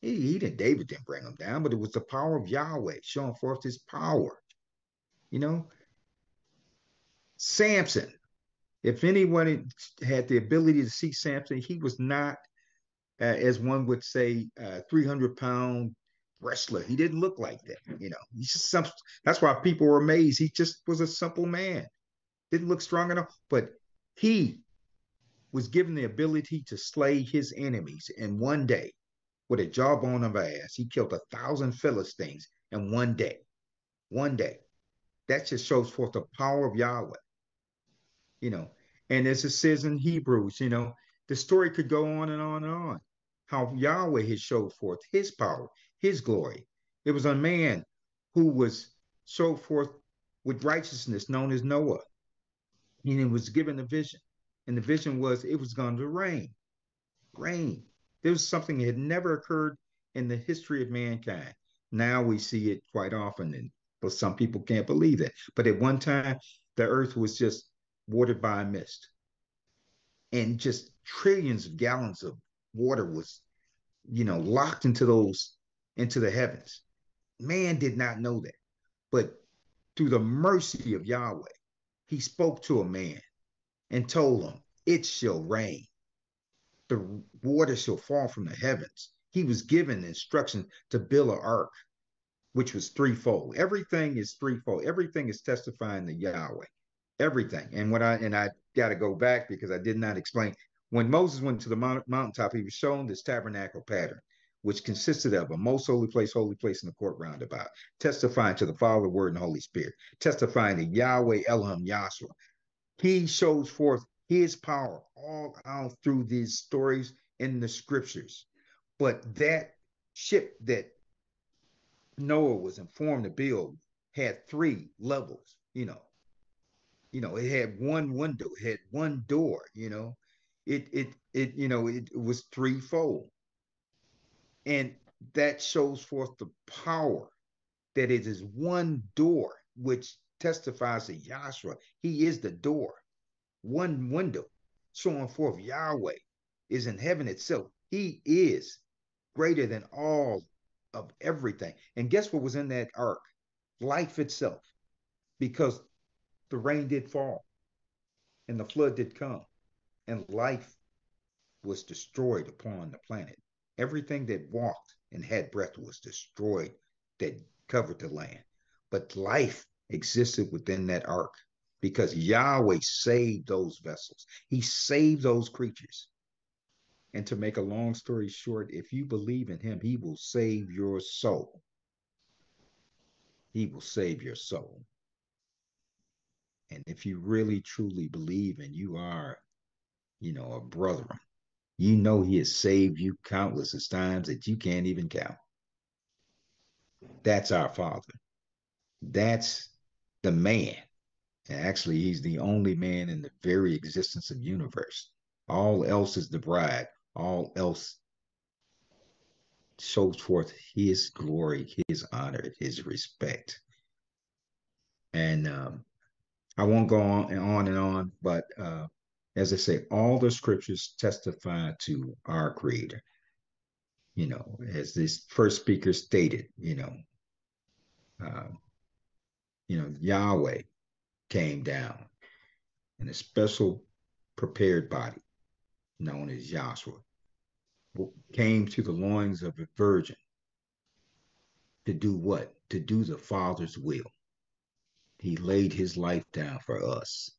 He, he didn't, David didn't bring him down, but it was the power of Yahweh showing forth his power. You know, Samson, if anyone had the ability to see Samson, he was not, uh, as one would say, uh, 300 pound wrestler. He didn't look like that. You know, he's just some, that's why people were amazed. He just was a simple man, didn't look strong enough, but he was given the ability to slay his enemies in one day with a jawbone of ass. He killed a thousand Philistines in one day. One day. That just shows forth the power of Yahweh. You know, and as it says in Hebrews, you know, the story could go on and on and on. How Yahweh has showed forth his power, his glory. It was a man who was showed forth with righteousness, known as Noah. And he was given a vision. And the vision was it was going to rain. Rain. There was something that had never occurred in the history of mankind. Now we see it quite often, and but some people can't believe it. But at one time, the earth was just watered by a mist. And just trillions of gallons of water was, you know, locked into those, into the heavens. Man did not know that. But through the mercy of Yahweh, he spoke to a man and told him, It shall rain. The water shall fall from the heavens. He was given instruction to build an ark, which was threefold. Everything is threefold. Everything is testifying to Yahweh. Everything. And what I and I got to go back because I did not explain. When Moses went to the mount, mountaintop, he was shown this tabernacle pattern, which consisted of a most holy place, holy place in the court roundabout, testifying to the Father, Word, and Holy Spirit, testifying to Yahweh Elohim Yahshua, he shows forth his power all out through these stories in the scriptures. But that ship that Noah was informed to build had three levels, you know. You know, it had one window, it had one door, you know. It it it you know, it, it was threefold. And that shows forth the power that it is one door which testifies to Yahshua. He is the door. One window so showing forth Yahweh is in heaven itself. He is greater than all of everything. And guess what was in that ark? Life itself. Because the rain did fall and the flood did come and life was destroyed upon the planet. Everything that walked and had breath was destroyed that covered the land. But life existed within that ark because Yahweh saved those vessels. He saved those creatures. And to make a long story short, if you believe in him, he will save your soul. He will save your soul. And if you really truly believe and you are, you know, a brother, you know he has saved you countless times that you can't even count. That's our Father. That's the man. Actually, he's the only man in the very existence of universe. All else is the bride. All else shows forth his glory, his honor, his respect. And um, I won't go on and on and on, but uh, as I say, all the scriptures testify to our Creator. You know, as this first speaker stated, you know, uh, you know, Yahweh came down in a special prepared body known as Yahshua, came to the loins of a virgin to do what? To do the Father's will. He laid his life down for us.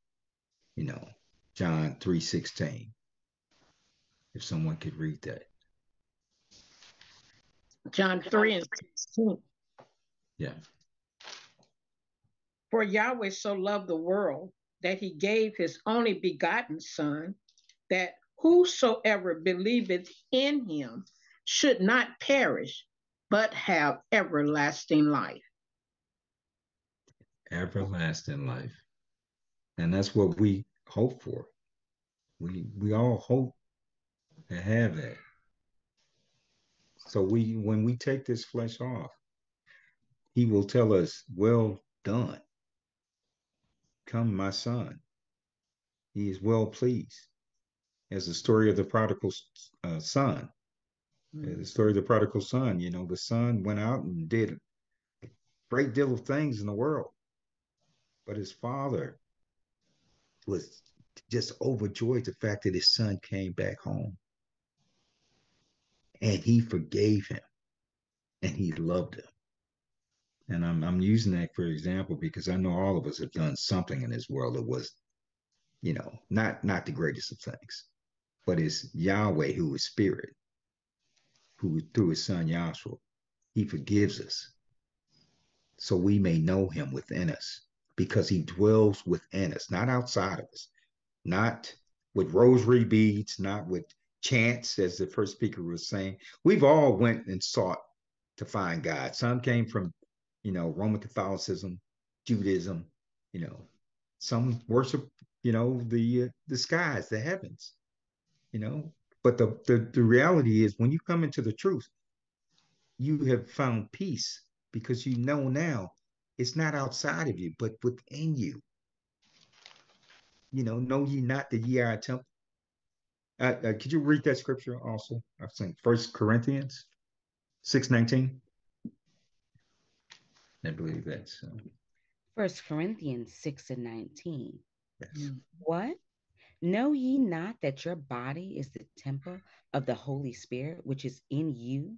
You know, John 3:16. If someone could read that. John 3 and 16. Yeah. For Yahweh so loved the world that he gave his only begotten Son, that whosoever believeth in him should not perish, but have everlasting life. Everlasting life. And that's what we hope for. We we all hope to have that. So we when we take this flesh off, he will tell us, Well done. Come, my son. He is well pleased. As the story of the prodigal uh, son. Mm-hmm. The story of the prodigal son, you know, the son went out and did a great deal of things in the world. But his father was just overjoyed the fact that his son came back home. And he forgave him and he loved him. And I'm I'm using that for example because I know all of us have done something in this world that was, you know, not not the greatest of things, but it's Yahweh who is spirit, who through his son Yahshua, he forgives us. So we may know him within us because he dwells within us, not outside of us, not with rosary beads, not with chants, as the first speaker was saying. We've all went and sought to find God. Some came from you know, Roman Catholicism, Judaism, you know, some worship, you know, the uh, the skies, the heavens, you know. But the, the the reality is, when you come into the truth, you have found peace because you know now it's not outside of you, but within you. You know, know ye not that ye are a temple. Uh, uh, could you read that scripture also? I think First Corinthians six nineteen. I believe that's uh, First Corinthians 6 and 19. yes. Mm. What? Know ye not that your body is the temple of the Holy Spirit, which is in you,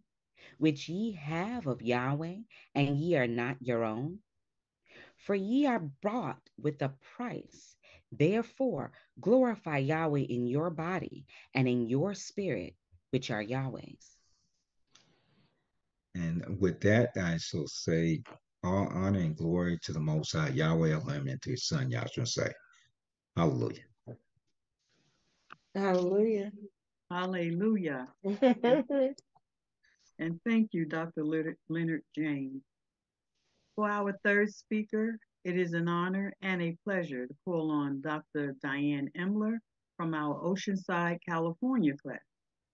which ye have of Yahweh, and ye are not your own? For ye are bought with a price. Therefore, glorify Yahweh in your body and in your spirit, which are Yahweh's. And with that, I shall say, all honor and glory to the Most High Yahweh Elohim and to His Son Yahshua say, Hallelujah. Hallelujah. Hallelujah. and thank you, Dr. Leonard James. For our third speaker, it is an honor and a pleasure to call on Dr. Diane Emler from our Oceanside, California class.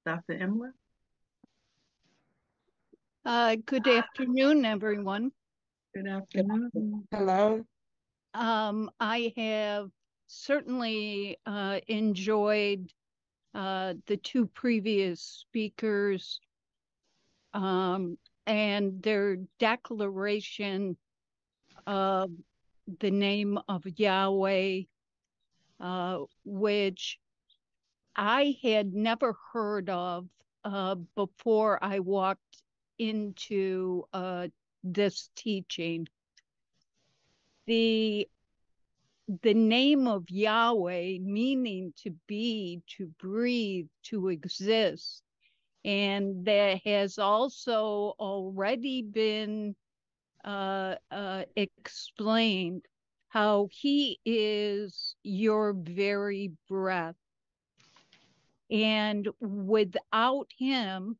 Dr. Emler? Uh, good afternoon, everyone. Good afternoon. Hello. Um, I have certainly uh, enjoyed uh, the two previous speakers um, and their declaration of the name of Yahweh, uh, which I had never heard of uh, before I walked into uh, this teaching. The the name of Yahweh meaning to be, to breathe, to exist. And that has also already been uh, uh, explained how he is your very breath. And without him,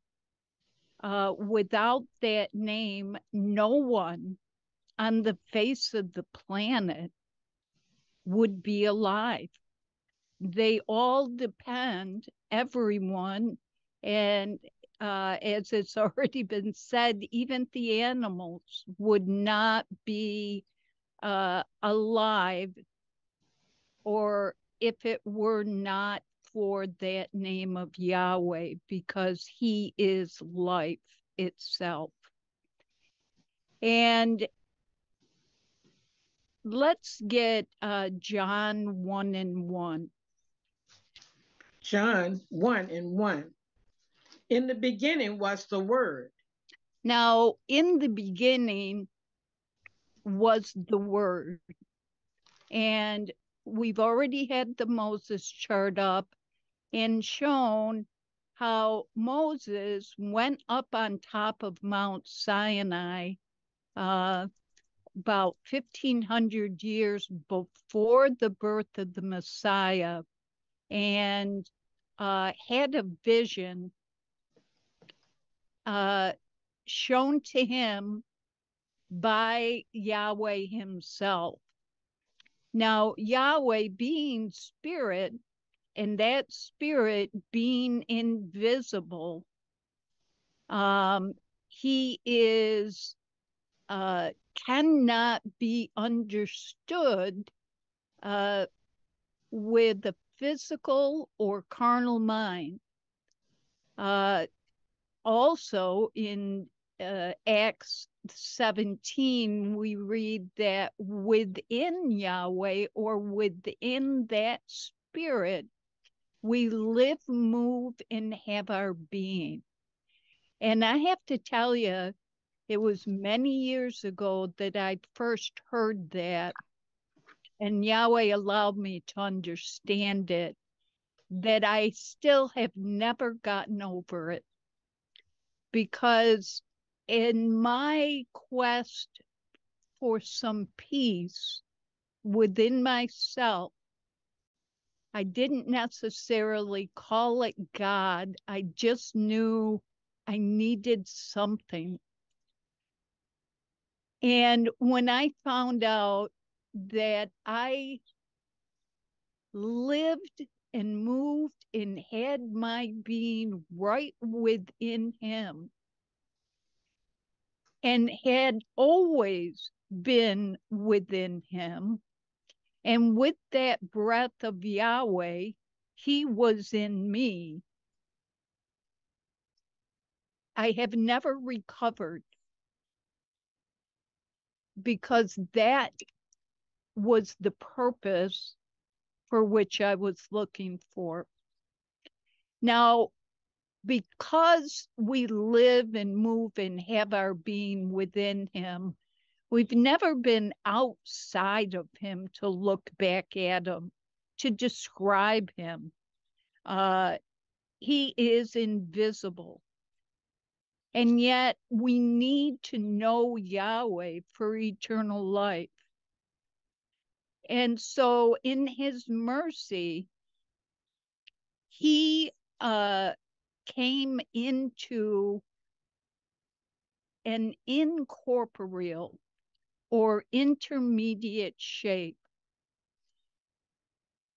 uh, without that name, no one on the face of the planet would be alive. They all depend, everyone, and uh, as it's already been said, even the animals would not be uh, alive or if it were not for that name of Yahweh because he is life itself. And let's get uh, John 1 and 1. John 1 and 1. In the beginning was the Word. Now, in the beginning was the Word. And we've already had the Moses chart up and shown how Moses went up on top of Mount Sinai uh, about 1500 years before the birth of the Messiah and uh, had a vision uh, shown to him by Yahweh himself. Now, Yahweh being spirit, and that spirit being invisible, um, he is uh, cannot be understood uh, with the physical or carnal mind. Uh, also in uh, Acts 17, we read that within Yahweh or within that spirit, we live, move, and have our being. And I have to tell you, it was many years ago that I first heard that, and Yahweh allowed me to understand it, that I still have never gotten over it. Because in my quest for some peace within myself, I didn't necessarily call it God. I just knew I needed something. And when I found out that I lived and moved and had my being right within Him, and had always been within him. And with that breath of Yahweh, he was in me. I have never recovered because that was the purpose for which I was looking for. Now, because we live and move and have our being within him, we've never been outside of him to look back at him, to describe him. Uh, he is invisible. And yet we need to know Yahweh for eternal life. And so in his mercy, he uh, came into an incorporeal or intermediate shape.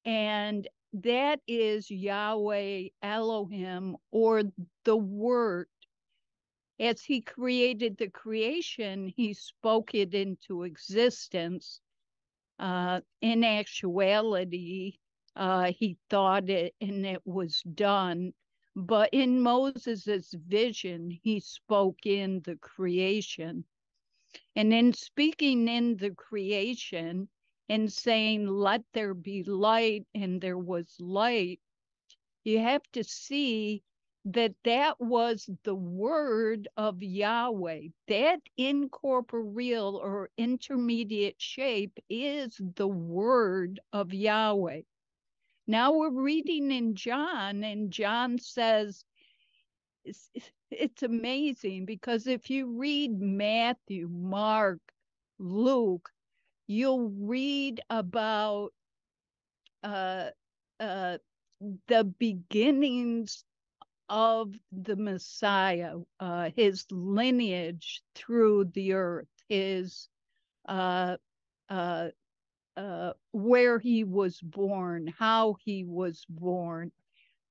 And that is Yahweh Elohim or the Word. As he created the creation, he spoke it into existence. Uh, in actuality, uh, he thought it and it was done. But in Moses' vision, he spoke in the creation. And in speaking in the creation and saying, Let there be light, and there was light, you have to see that that was the word of Yahweh. That incorporeal or intermediate shape is the word of Yahweh. Now we're reading in John, and John says, it's, amazing because if you read Matthew, Mark, Luke, you'll read about uh, uh, the beginnings of the Messiah, uh, his lineage through the earth, his uh, uh, uh, where he was born, how he was born,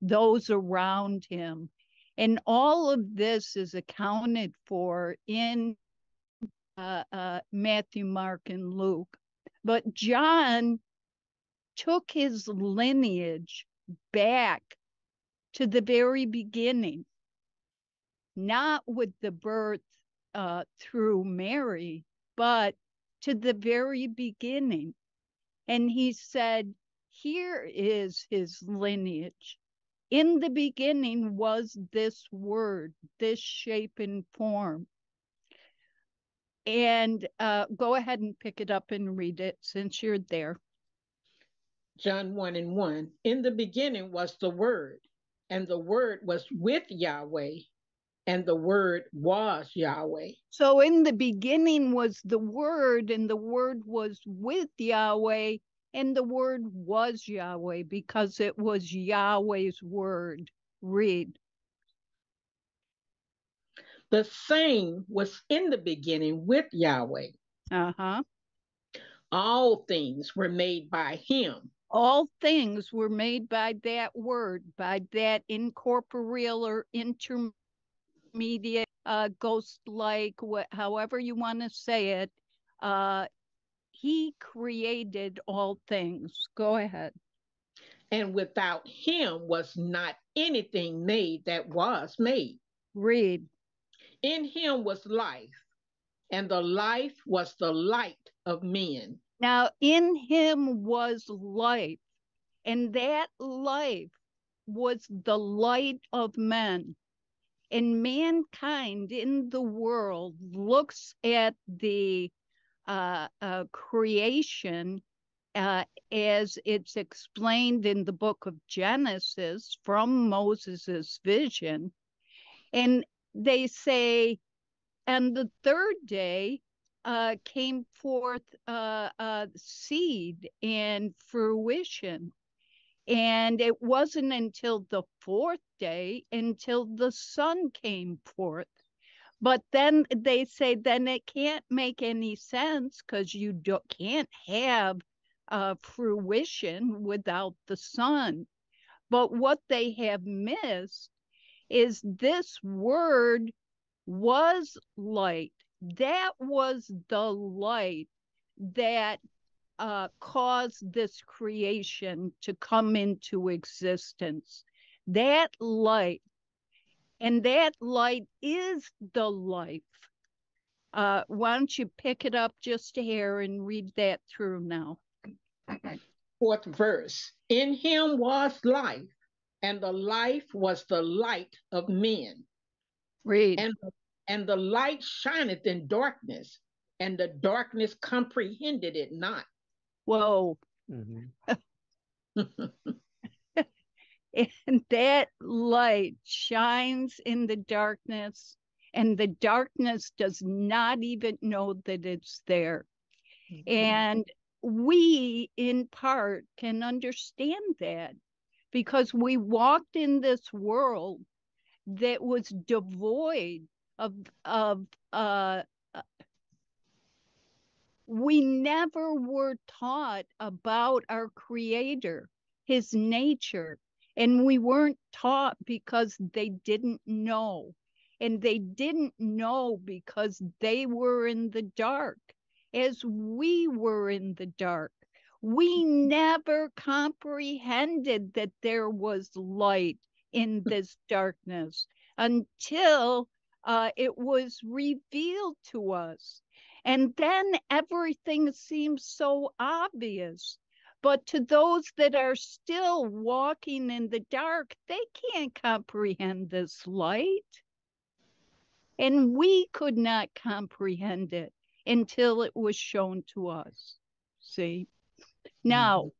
those around him. And all of this is accounted for in uh, uh, Matthew, Mark, and Luke. But John took his lineage back to the very beginning, not with the birth uh, through Mary, but to the very beginning. And he said, Here is his lineage. In the beginning was this word, this shape and form. And uh, go ahead and pick it up and read it since you're there. John 1 and 1. In the beginning was the Word, and the word was with Yahweh, and the word was Yahweh. So in the beginning was the word, and the word was with Yahweh, and the word was Yahweh because it was Yahweh's word. Read. The same was in the beginning with Yahweh. Uh huh. All things were made by him, All things were made by that word, by that incorporeal or intermediate, uh, ghost like, however you want to say it. Uh, he created all things. Go ahead. and without him was not anything made that was made. Read. In him was life, and the life was the light of men. Now, in him was life, and that life was the light of men. And mankind in the world looks at the uh, uh, creation uh, as it's explained in the book of Genesis from Moses's vision. And they say, and the third day uh, came forth uh, uh, seed and fruition. And it wasn't until the fourth day until the sun came forth. But then they say, then it can't make any sense because you do, can't have uh, fruition without the sun. But what they have missed is this word was light. That was the light that uh, caused this creation to come into existence. That light, and that light is the life. Uh, why don't you pick it up just a hair and read that through now? Fourth verse In him was life, and the life was the light of men. Read. And, and the light shineth in darkness, and the darkness comprehended it not. Whoa. Mhm. and that light shines in the darkness and the darkness does not even know that it's there. And we in part can understand that because we walked in this world that was devoid of of uh we never were taught about our creator his nature and we weren't taught because they didn't know. And they didn't know because they were in the dark as we were in the dark. We never comprehended that there was light in this darkness until uh, it was revealed to us. And then everything seems so obvious but to those that are still walking in the dark, they can't comprehend this light. And we could not comprehend it until it was shown to us. See? Now,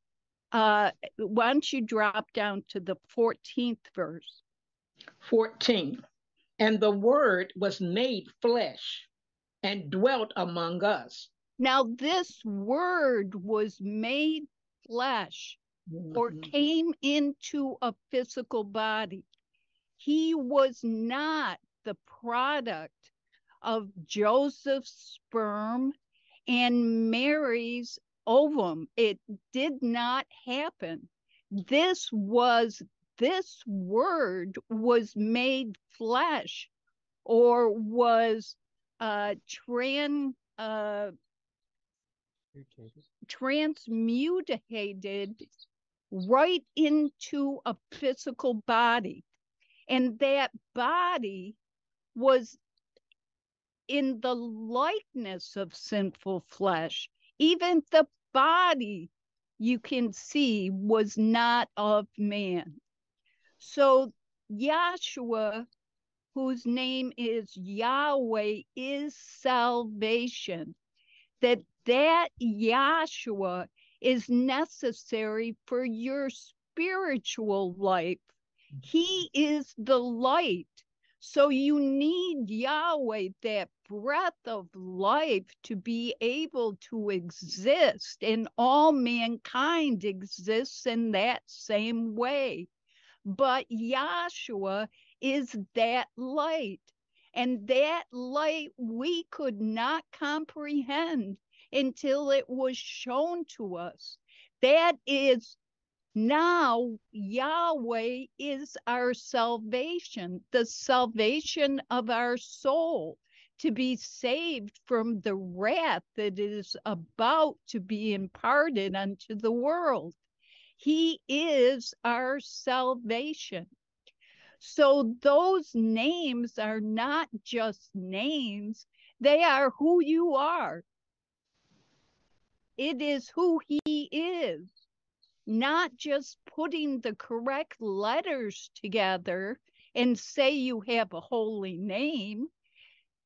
uh, why don't you drop down to the 14th verse? 14. And the word was made flesh and dwelt among us. Now, this word was made flesh or Mhm. came into a physical body. He was not the product of Joseph's sperm and Mary's ovum. It did not happen. This was, this word was made flesh or was uh, tran, uh, transmutated right into a physical body. And that body was in the likeness of sinful flesh. Even the body you can see was not of man. So Yahshua, whose name is Yahweh, is salvation. That that Yahshua is necessary for your spiritual life He is the light. So you need Yahweh, that breath of life, to be able to exist, and all mankind exists in that same way. But Yahshua is that light. And that light we could not comprehend until it was shown to us. That is now Yahweh is our salvation, the salvation of our soul, to be saved from the wrath that is about to be imparted unto the world. He is our salvation. So those names are not just names, they are who you are. It is who he is, not just putting the correct letters together and say you have a holy name.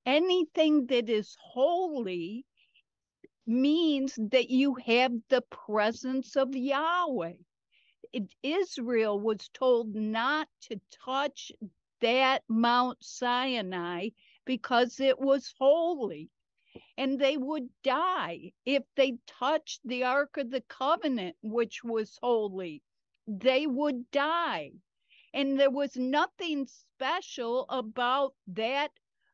Anything that is holy means that you have the presence of Yahweh Israel was told not to touch that Mount Sinai because it was holy. And they would die if they touched the Ark of the Covenant, which was holy. They would die. And there was nothing special about that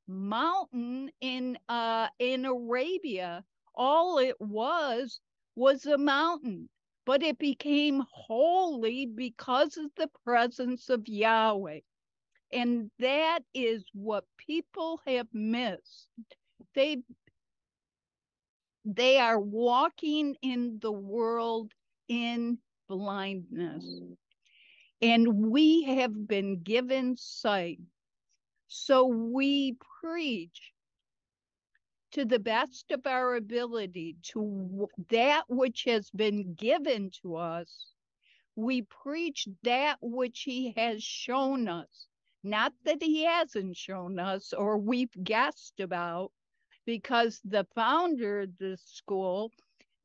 mountain in uh in Arabia. All it was was a mountain but it became holy because of the presence of Yahweh. And that is what people have missed. They they are walking in the world in blindness. And we have been given sight. So we preach to the best of our ability to that which has been given to us. We preach that which he has shown us, not that he hasn't shown us or we've guessed about, because the founder of the school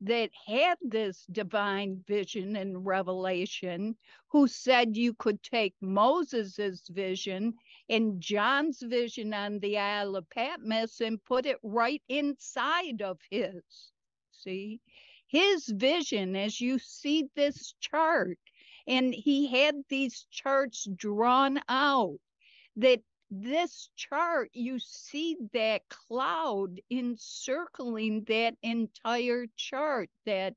that had this divine vision and revelation, who said you could take Moses's vision and John's vision on the Isle of Patmos and put it right inside of his. See, his vision, as you see this chart, and he had these charts drawn out that this chart, you see that cloud encircling that entire chart, that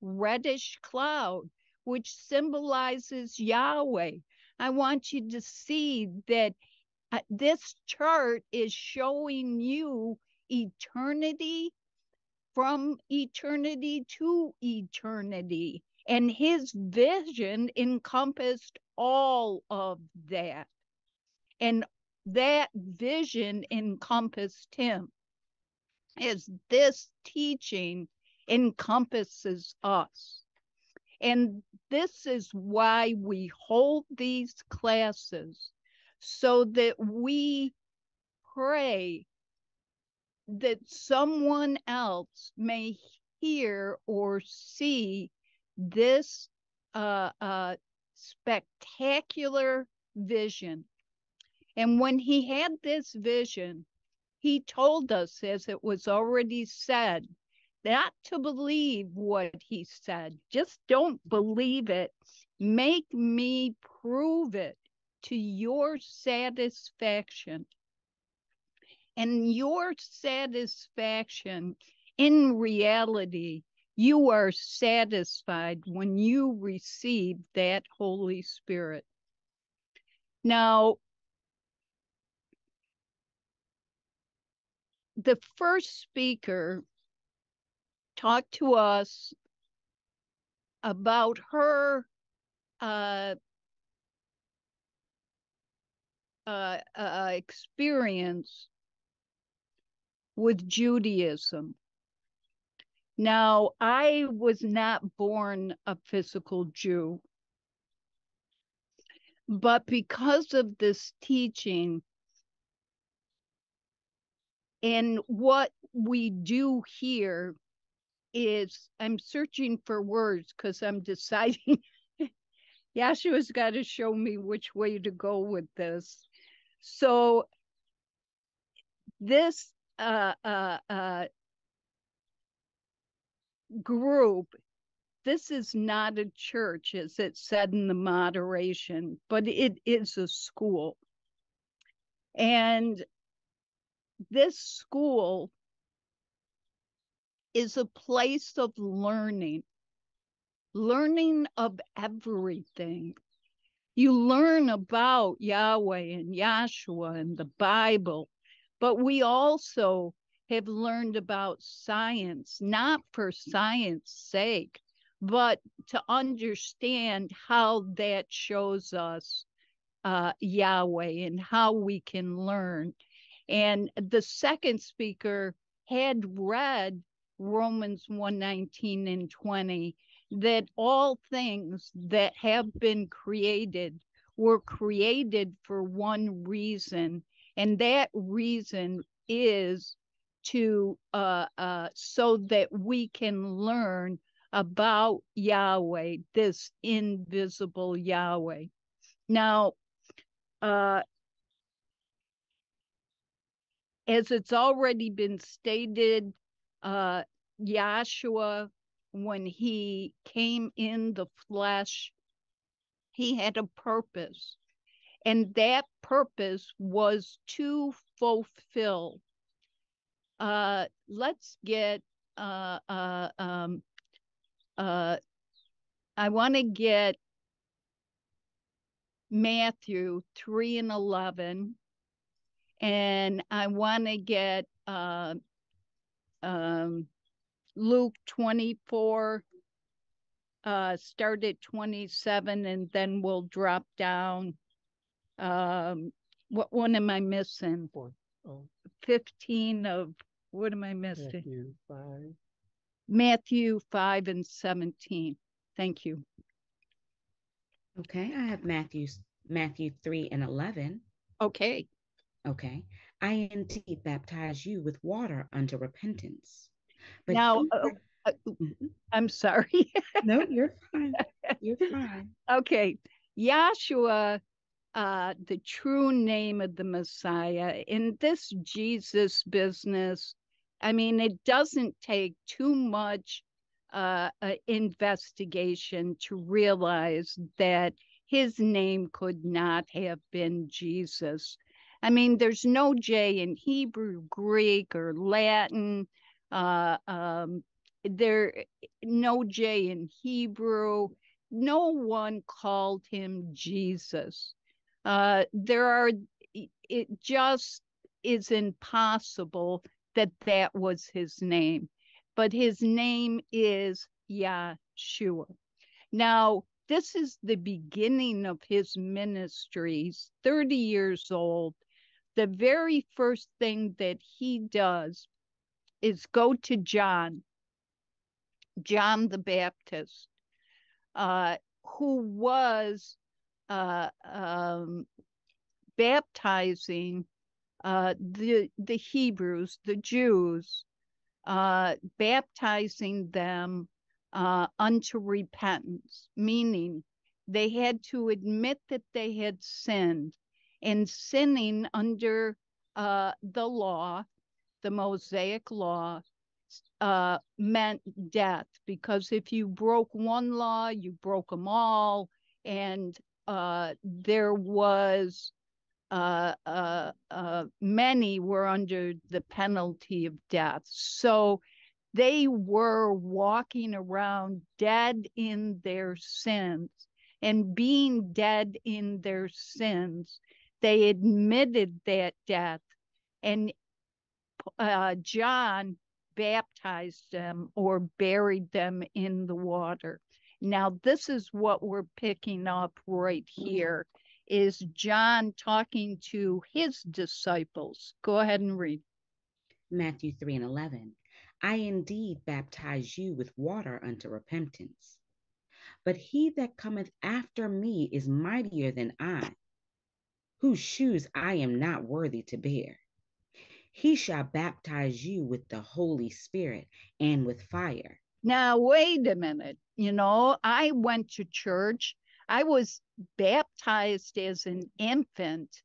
reddish cloud, which symbolizes Yahweh. I want you to see that this chart is showing you eternity from eternity to eternity. And his vision encompassed all of that. And that vision encompassed him as this teaching encompasses us. And this is why we hold these classes so that we pray that someone else may hear or see this uh, uh, spectacular vision and when he had this vision, he told us, as it was already said, not to believe what he said. Just don't believe it. Make me prove it to your satisfaction. And your satisfaction in reality, you are satisfied when you receive that Holy Spirit. Now, the first speaker talked to us about her uh, uh, uh, experience with Judaism. Now, I was not born a physical Jew, but because of this teaching, and what we do here is I'm searching for words because I'm deciding Yeshua's got to show me which way to go with this. So this uh, uh, uh, group, this is not a church, as it said in the moderation, but it is a school. And this school is a place of learning, learning of everything. You learn about Yahweh and Yahshua and the Bible, but we also have learned about science, not for science sake, but to understand how that shows us uh, Yahweh and how we can learn. And the second speaker had read Romans 119 and 20 that all things that have been created were created for one reason, and that reason is to uh, uh, so that we can learn about Yahweh, this invisible Yahweh. Now, uh, as it's already been stated, uh, Yahshua, when he came in the flesh, he had a purpose. And that purpose was to fulfill. Uh, let's get, uh, uh, um, uh, I want to get Matthew 3 and 11. And I want to get uh, um, Luke 24, uh, start at 27, and then we'll drop down. Um, what one am I missing? Four. Oh, 15 of what am I missing? Matthew five. Matthew 5 and 17. Thank you. Okay, I have Matthew's Matthew 3 and 11. Okay. Okay. I indeed baptize you with water unto repentance. But now, uh, uh, Mhm. I'm sorry. no, you're fine. You're fine. okay. Yahshua, uh, the true name of the Messiah, in this Jesus business, I mean, it doesn't take too much uh, uh, investigation to realize that his name could not have been Jesus. I mean, there's no J in Hebrew, Greek, or Latin. Uh, um, there, no J in Hebrew. No one called him Jesus. Uh, there are, it just is impossible that that was his name. But his name is Yahshua. Now, this is the beginning of his ministries, 30 years old. The very first thing that he does is go to John, John the Baptist, uh, who was uh, um, baptizing uh, the the Hebrews, the Jews, uh, baptizing them uh, unto repentance, meaning they had to admit that they had sinned, and sinning under uh, the law, the Mosaic law, uh, meant death because if you broke one law, you broke them all, and uh, there was uh, uh, uh, many were under the penalty of death. So they were walking around dead in their sins. And being dead in their sins, they admitted that death. And uh, John baptized them or buried them in the water. Now, this is what we're picking up right here is John talking to his disciples. Go ahead and read. Matthew 3 and 11. I indeed baptize you with water unto repentance. But he that cometh after me is mightier than I, whose shoes I am not worthy to bear. He shall baptize you with the Holy Spirit and with fire. Now, wait a minute. You know, I went to church. I was baptized as an infant,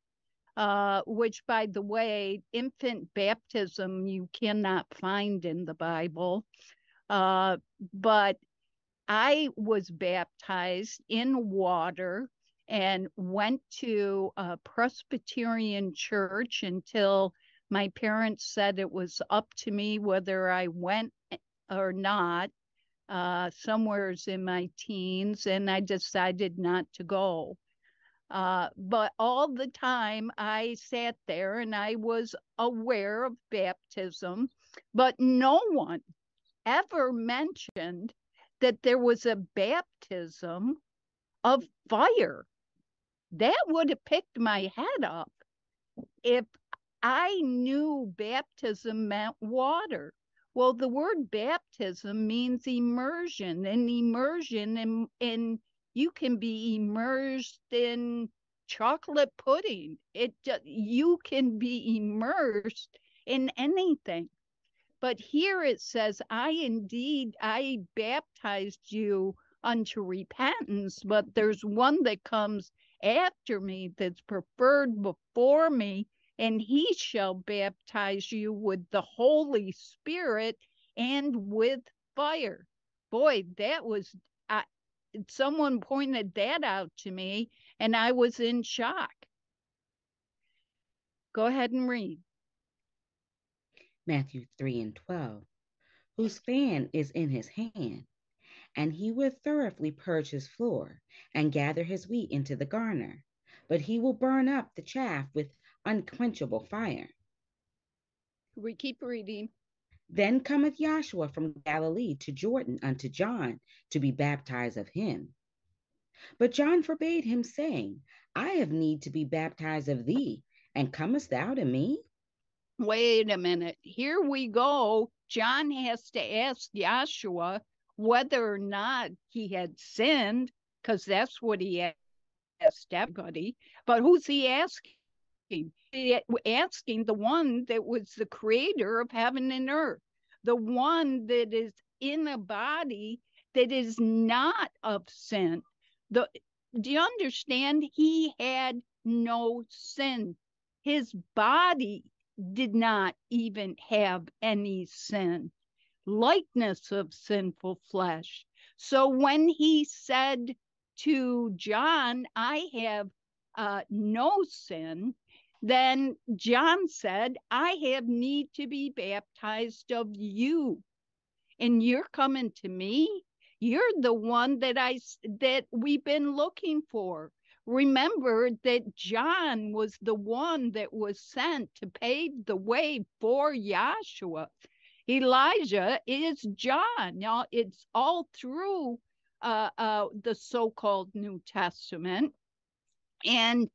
uh, which, by the way, infant baptism you cannot find in the Bible. Uh, but I was baptized in water and went to a Presbyterian church until my parents said it was up to me whether I went or not uh, somewheres in my teens, and I decided not to go. Uh, but all the time I sat there and I was aware of baptism, but no one ever mentioned that there was a baptism of fire. That would have picked my head up if I knew baptism meant water. Well, the word baptism means immersion, and immersion, and, and you can be immersed in chocolate pudding. It you can be immersed in anything. But here it says, I indeed I baptized you unto repentance, but there's one that comes after me that's preferred before me, and he shall baptize you with the Holy Spirit and with fire. Boy, that was, I, someone pointed that out to me, and I was in shock. Go ahead and read. Matthew 3 and 12. Whose fan is in his hand, and he will thoroughly purge his floor and gather his wheat into the garner, but he will burn up the chaff with unquenchable fire. We keep reading. Then cometh Joshua from Galilee to Jordan unto John to be baptized of him. But John forbade him, saying, I have need to be baptized of thee, and comest thou to me? Wait a minute. Here we go. John has to ask Joshua whether or not he had sinned, because that's what he asked everybody. But who's he asking? Asking the one that was the creator of heaven and earth, the one that is in a body that is not of sin. The, do you understand? He had no sin. His body did not even have any sin, likeness of sinful flesh. So when he said to John, I have uh, no sin, then John said, I have need to be baptized of you. And you're coming to me. You're the one that I that we've been looking for. Remember that John was the one that was sent to pave the way for Yahshua. Elijah is John. Now it's all through uh, uh, the so-called New Testament, and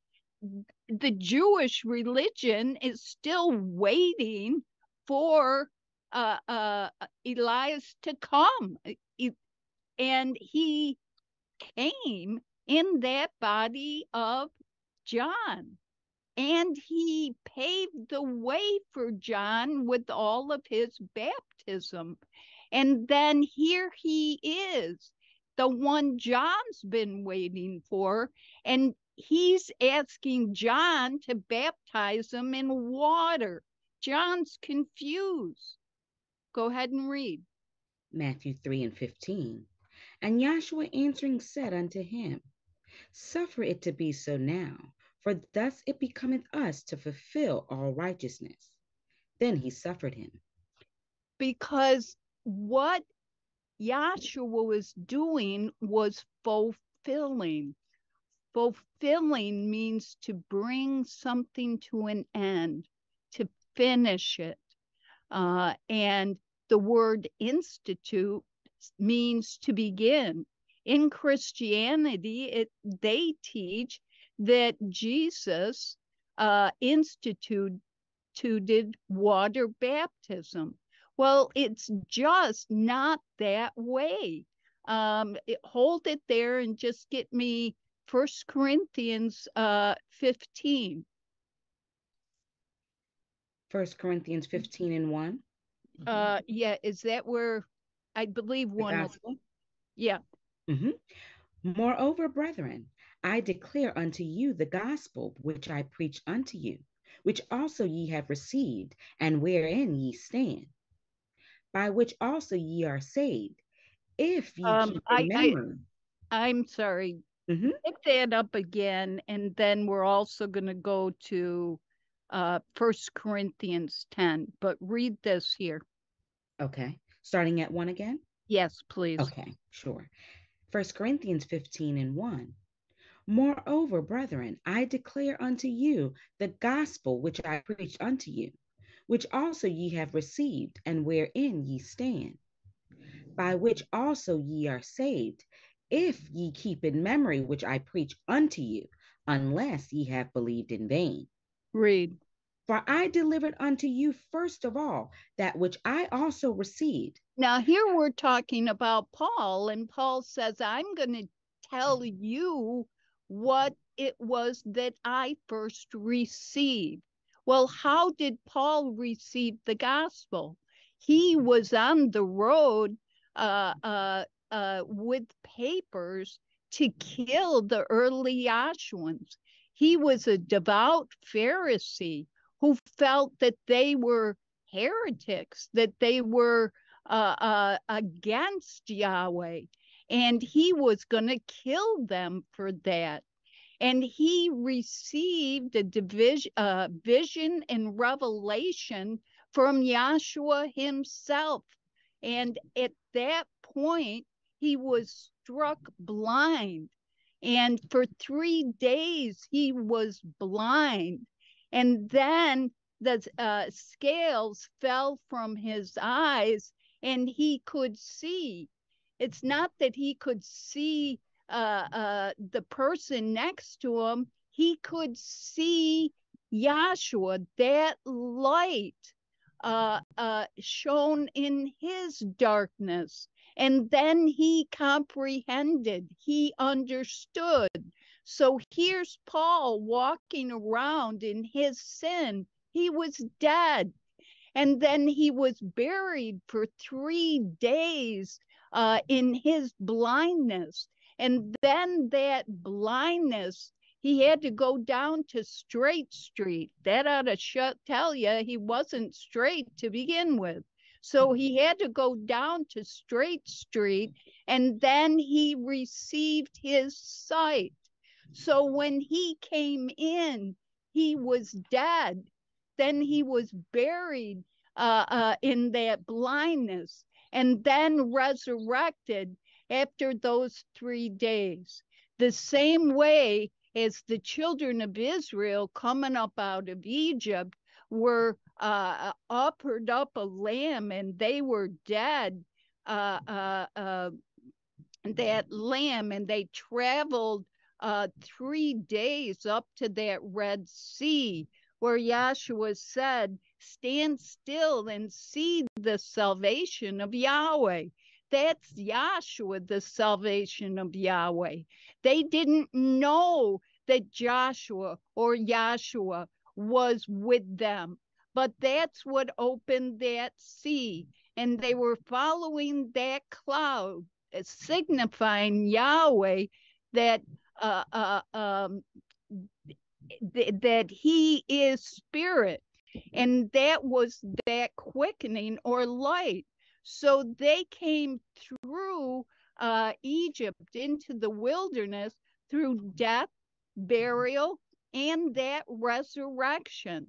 the Jewish religion is still waiting for uh, uh, Elias to come. And he came in that body of John. And he paved the way for John with all of his baptism. And then here he is, the one John's been waiting for. And he's asking John to baptize him in water. John's confused. Go ahead and read. Matthew 3 and 15. And Joshua answering said unto him, Suffer it to be so now, for thus it becometh us to fulfill all righteousness. Then he suffered him. Because what Joshua was doing was fulfilling Fulfilling means to bring something to an end, to finish it. Uh, and the word institute means to begin. In Christianity, it, they teach that Jesus uh, instituted water baptism. Well, it's just not that way. Um, it, hold it there and just get me First Corinthians uh, 15. First Corinthians 15 and 1. Uh, yeah, is that where I believe one of, yeah. Mm-hmm. Moreover, brethren, I declare unto you the gospel which I preach unto you, which also ye have received, and wherein ye stand, by which also ye are saved, if ye Um, keep I- in I- memory. I'm sorry. Mhm. Pick that up again, and then we're also going to go to uh First Corinthians 10. But read this here. Okay, starting at one again. Yes, please. Okay, sure. First Corinthians 15 and 1. Moreover, brethren, I declare unto you the gospel which I preached unto you, which also ye have received, and wherein ye stand, by which also ye are saved, if ye keep in memory which I preach unto you, unless ye have believed in vain. Read. For I delivered unto you first of all that which I also received. Now, here we're talking about Paul, and Paul says, I'm going to tell you what it was that I first received. Well, how did Paul receive the gospel? He was on the road uh, uh, uh, with papers to kill the early Yahshuans. He was a devout Pharisee who felt that they were heretics, that they were uh, uh, against Yahweh, and he was going to kill them for that. And he received a division, uh, vision and revelation from Yahshua himself. And at that point, he was struck blind. And for three days, he was blind. And then the uh, scales fell from his eyes and he could see. It's not that he could see uh, uh, the person next to him, he could see Yahshua, that light uh, uh, shone in his darkness. And then he comprehended, he understood. So here's Paul walking around in his sin. He was dead. And then he was buried for three days uh, in his blindness. And then that blindness, he had to go down to Straight Street. That ought to tell you he wasn't straight to begin with. So he had to go down to Straight Street and then he received his sight. So when he came in, he was dead. Then he was buried uh, uh, in that blindness and then resurrected after those three days. The same way as the children of Israel coming up out of Egypt were uh, offered up a lamb and they were dead. Uh, uh, uh, that lamb and they traveled uh, three days up to that Red Sea where Yahshua said, Stand still and see the salvation of Yahweh. That's Yahshua, the salvation of Yahweh. They didn't know that Joshua or Yahshua was with them, but that's what opened that sea. And they were following that cloud, uh, signifying Yahweh that uh, uh, um, th- that he is spirit. And that was that quickening or light. So they came through uh, egypt into the wilderness through death burial and that resurrection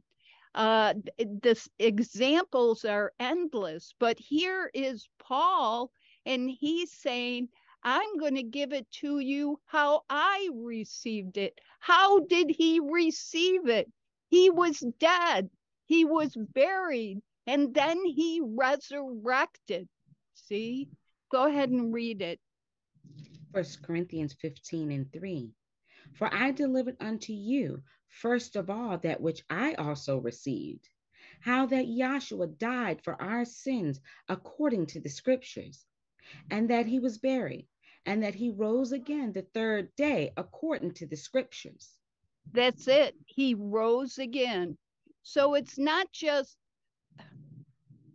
uh the examples are endless but here is paul and he's saying I'm going to give it to you how I received it. How did he receive it? He was dead, he was buried, and then he resurrected. See? Go ahead and read it. First Corinthians 15 and 3. For I delivered unto you first of all that which I also received, how that Yahshua died for our sins according to the scriptures and that he was buried, and that he rose again the third day according to the scriptures. That's it. He rose again. So it's not just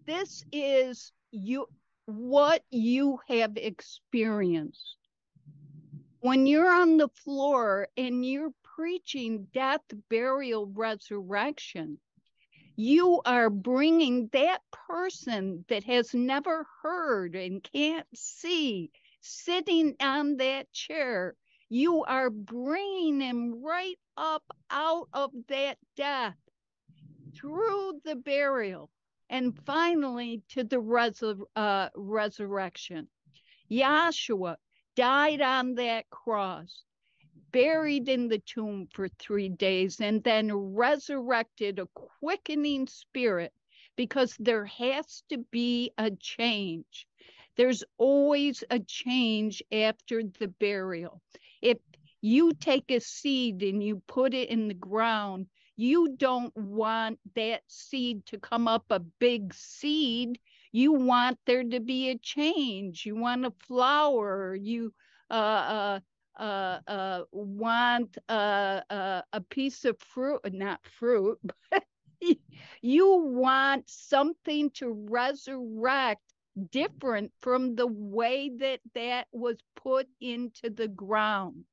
this is you what you have experienced. when you're on the floor and you're preaching death, burial, resurrection, you are bringing that person that has never heard and can't see sitting on that chair. You are bringing him right up out of that death through the burial and finally to the uh, resurrection. Yahshua died on that cross, buried in the tomb for three days, and then resurrected a quickening spirit because there has to be a change. There's always a change after the burial. If you take a seed and you put it in the ground, you don't want that seed to come up a big seed. You want there to be a change. You want a flower. You uh, uh, uh, uh, want uh, uh, a piece of fruit, not fruit, but you want something to resurrect different from the way that that was put into the ground.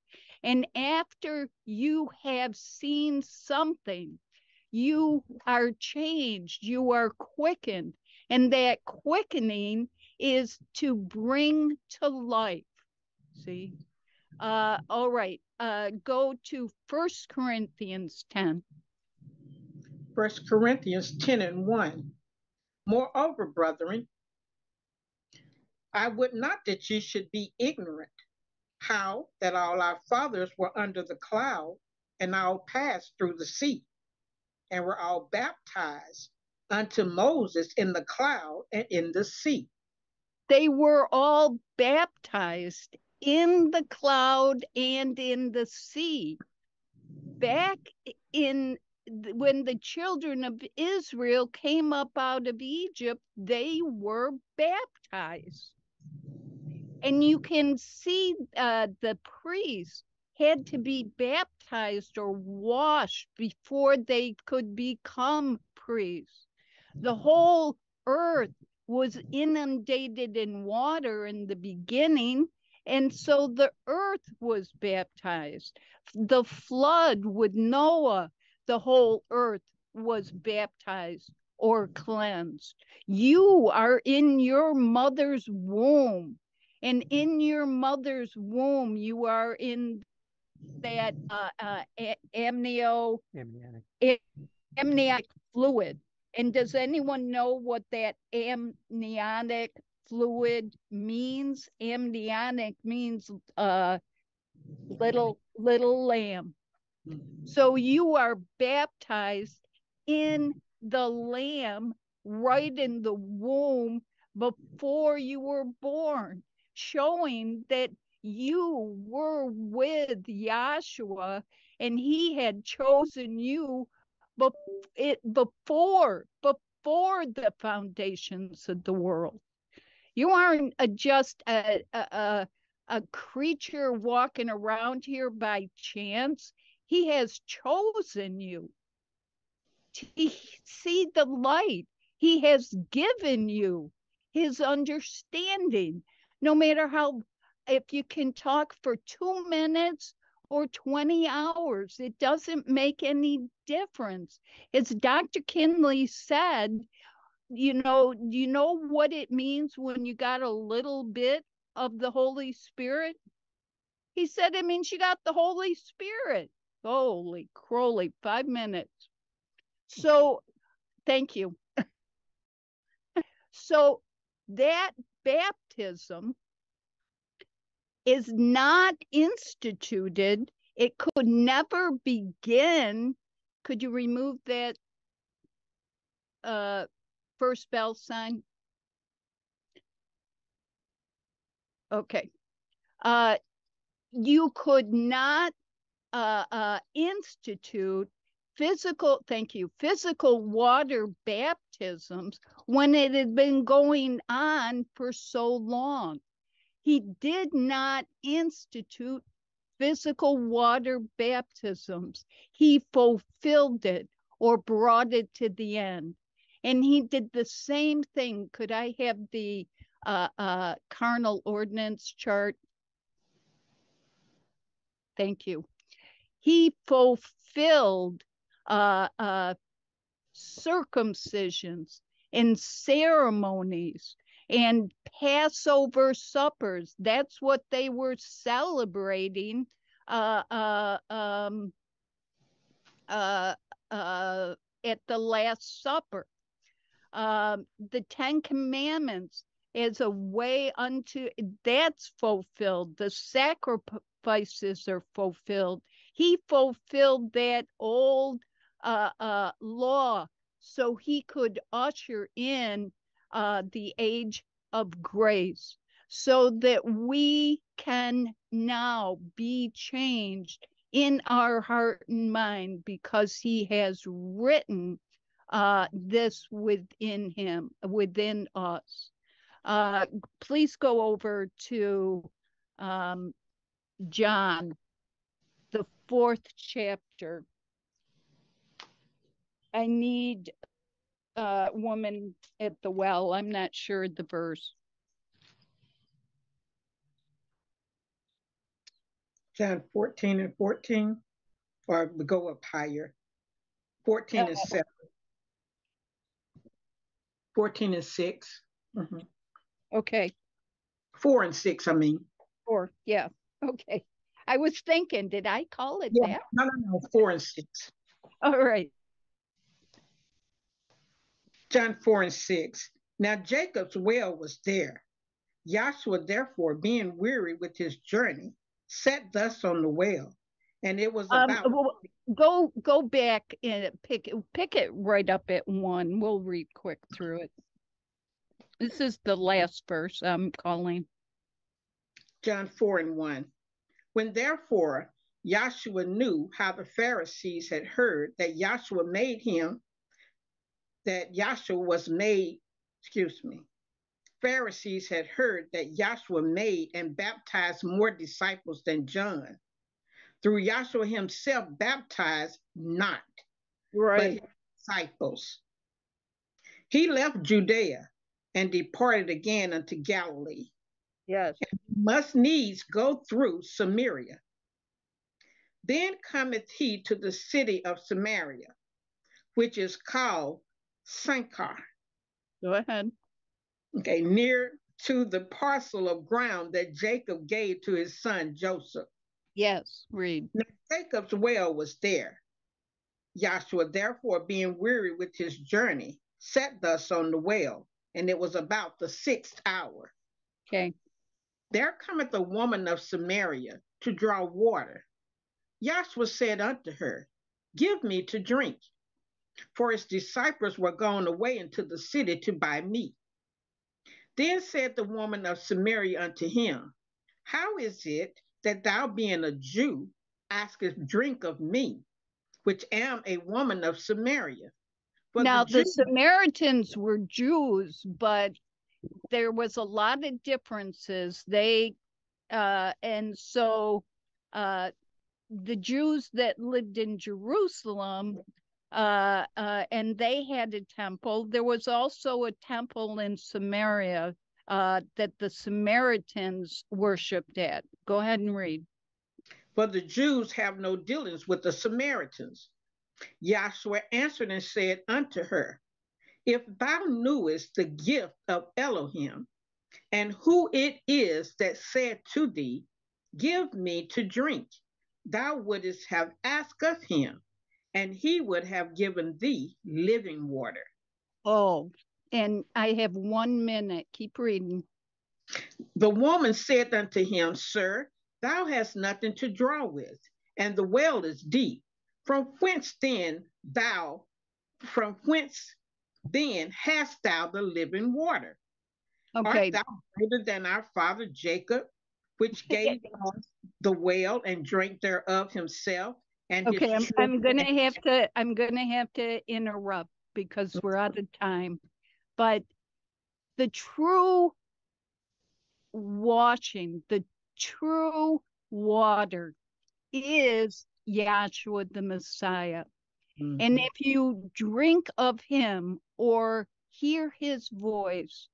And after you have seen something, you are changed, you are quickened. And that quickening is to bring to life. See? Uh, all right, uh, go to First Corinthians 10. First Corinthians 10 and 1. Moreover, brethren, I would not that you should be ignorant how that all our fathers were under the cloud and all passed through the sea and were all baptized unto Moses in the cloud and in the sea. They were all baptized in the cloud and in the sea. Back in when the children of Israel came up out of Egypt, they were baptized and you can see uh, the priests had to be baptized or washed before they could become priests. The whole earth was inundated in water in the beginning, and so the earth was baptized. The flood with Noah, the whole earth was baptized or cleansed. You are in your mother's womb and in your mother's womb you are in that uh, uh, amnio amniotic. amniotic fluid and does anyone know what that amniotic fluid means amniotic means uh little little lamb so you are baptized in the lamb right in the womb before you were born showing that you were with Yahshua and he had chosen you it before before the foundations of the world. You aren't a, just a, a, a creature walking around here by chance. He has chosen you to see the light. He has given you his understanding no matter how, if you can talk for two minutes or 20 hours, it doesn't make any difference. As Dr. Kinley said, you know, you know what it means when you got a little bit of the Holy Spirit? He said it means you got the Holy Spirit. Holy crowley, five minutes. So thank you. so that baptism is not instituted, it could never begin. Could you remove that uh, first bell sign? Okay. Uh, you could not uh, uh, institute physical, thank you, physical water baptisms when it had been going on for so long. He did not institute physical water baptisms. He fulfilled it or brought it to the end. And he did the same thing. Could I have the uh, uh, carnal ordinance chart? Thank you. He fulfilled uh, uh, circumcisions and ceremonies and Passover suppers. That's what they were celebrating uh, uh, um, uh, uh, at the Last Supper. Um, the Ten Commandments as a way unto that's fulfilled. The sacrifices are fulfilled. He fulfilled that old uh, uh, law so he could usher in uh, the age of grace so that we can now be changed in our heart and mind because he has written uh, this within him, within us. Uh, please go over to um, John, the fourth chapter. I need a woman at the well. I'm not sure the verse. John 14 and 14, or we go up higher. 14 and 7. 14 and 6. Mhm. Okay, Four and six, I mean. four. Yeah. Okay. I was thinking, did I call it Yeah, that? no, no, no, four and six. All right. John 4 and 6. Now Jacob's well was there. Joshua, therefore, being weary with his journey, sat thus on the well. And it was Um, about go go back and pick pick it right up at one. We'll read quick through it. This is the last verse I'm calling. John 4 and 1. When therefore Joshua knew how the Pharisees had heard that Joshua made him, that Joshua was made, excuse me, Pharisees had heard that Joshua made and baptized more disciples than John. Through Joshua himself baptized not, but his disciples. He left Judea and departed again unto Galilee Yes. must needs go through Samaria. Then cometh he to the city of Samaria, which is called Sankar. Go ahead. okay, near to the parcel of ground that Jacob gave to his son Joseph. Yes. Read. Now Jacob's well was there. Joshua, therefore, being weary with his journey, sat thus on the well, and it was about the sixth hour. Okay. There cometh a woman of Samaria to draw water. Joshua said unto her, Give me to drink. For his disciples were gone away into the city to buy meat. Then said the woman of Samaria unto him, How is it that thou, being a Jew, askest drink of me, which am a woman of Samaria? For now the Jews- Samaritans were Jews, but there was a lot of differences. They uh and so uh the Jews that lived in Jerusalem uh uh and they had a temple. There was also a temple in Samaria uh that the Samaritans worshipped at. Go ahead and read. But the Jews have no dealings with the Samaritans. Joshua answered and said unto her, If thou knewest the gift of Elohim, and who it is that said to thee, Give me to drink, thou wouldst have asked of him, and he would have given thee living water. Oh, and I have one minute. Keep reading. The woman said unto him, Sir, thou hast nothing to draw with, and the well is deep. From whence then thou, from whence then hast thou the living water? Okay. Art thou greater than our father Jacob, which gave us the well and drank thereof himself? And Okay, I'm, I'm gonna have to, I'm gonna have to interrupt because we're out of time. But the true washing, the true water is Yahshua the Messiah. And Mhm. if you drink of him or hear his voice,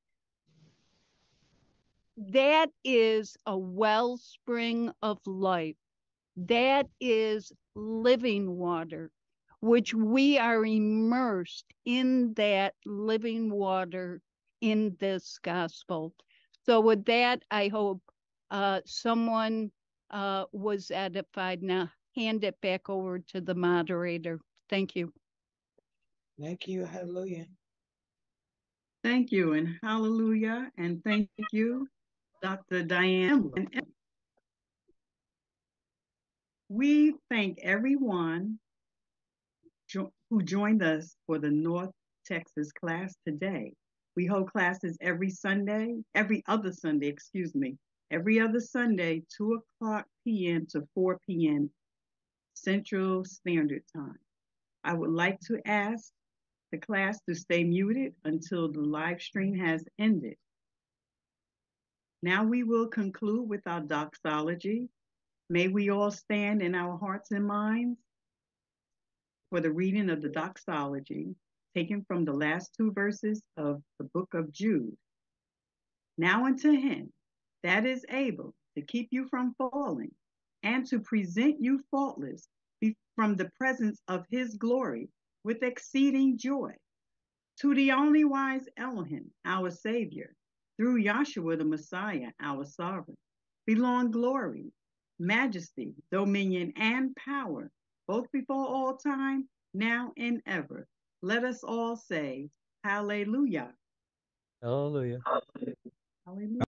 that is a wellspring of life. That is living water, which we are immersed in that living water in this gospel. So, with that, I hope uh, someone uh, was edified. Now, hand it back over to the moderator. Thank you. Thank you. Hallelujah. Thank you and hallelujah. And thank you, Dr. Diane. We thank everyone jo who joined us for the North Texas class today. We hold classes every Sunday, every other Sunday, excuse me, every other Sunday, 2 o'clock p.m. to 4 p.m. Central Standard Time. I would like to ask the class to stay muted until the live stream has ended. Now we will conclude with our doxology. May we all stand in our hearts and minds for the reading of the doxology taken from the last two verses of the book of Jude. Now unto him that is able to keep you from falling and to present you faultless from the presence of his glory with exceeding joy. To the only wise Elohim, our Savior, through Yahshua the Messiah, our sovereign, belong glory, majesty, dominion, and power, both before all time, now and ever. Let us all say, Hallelujah. Hallelujah. Hallelujah.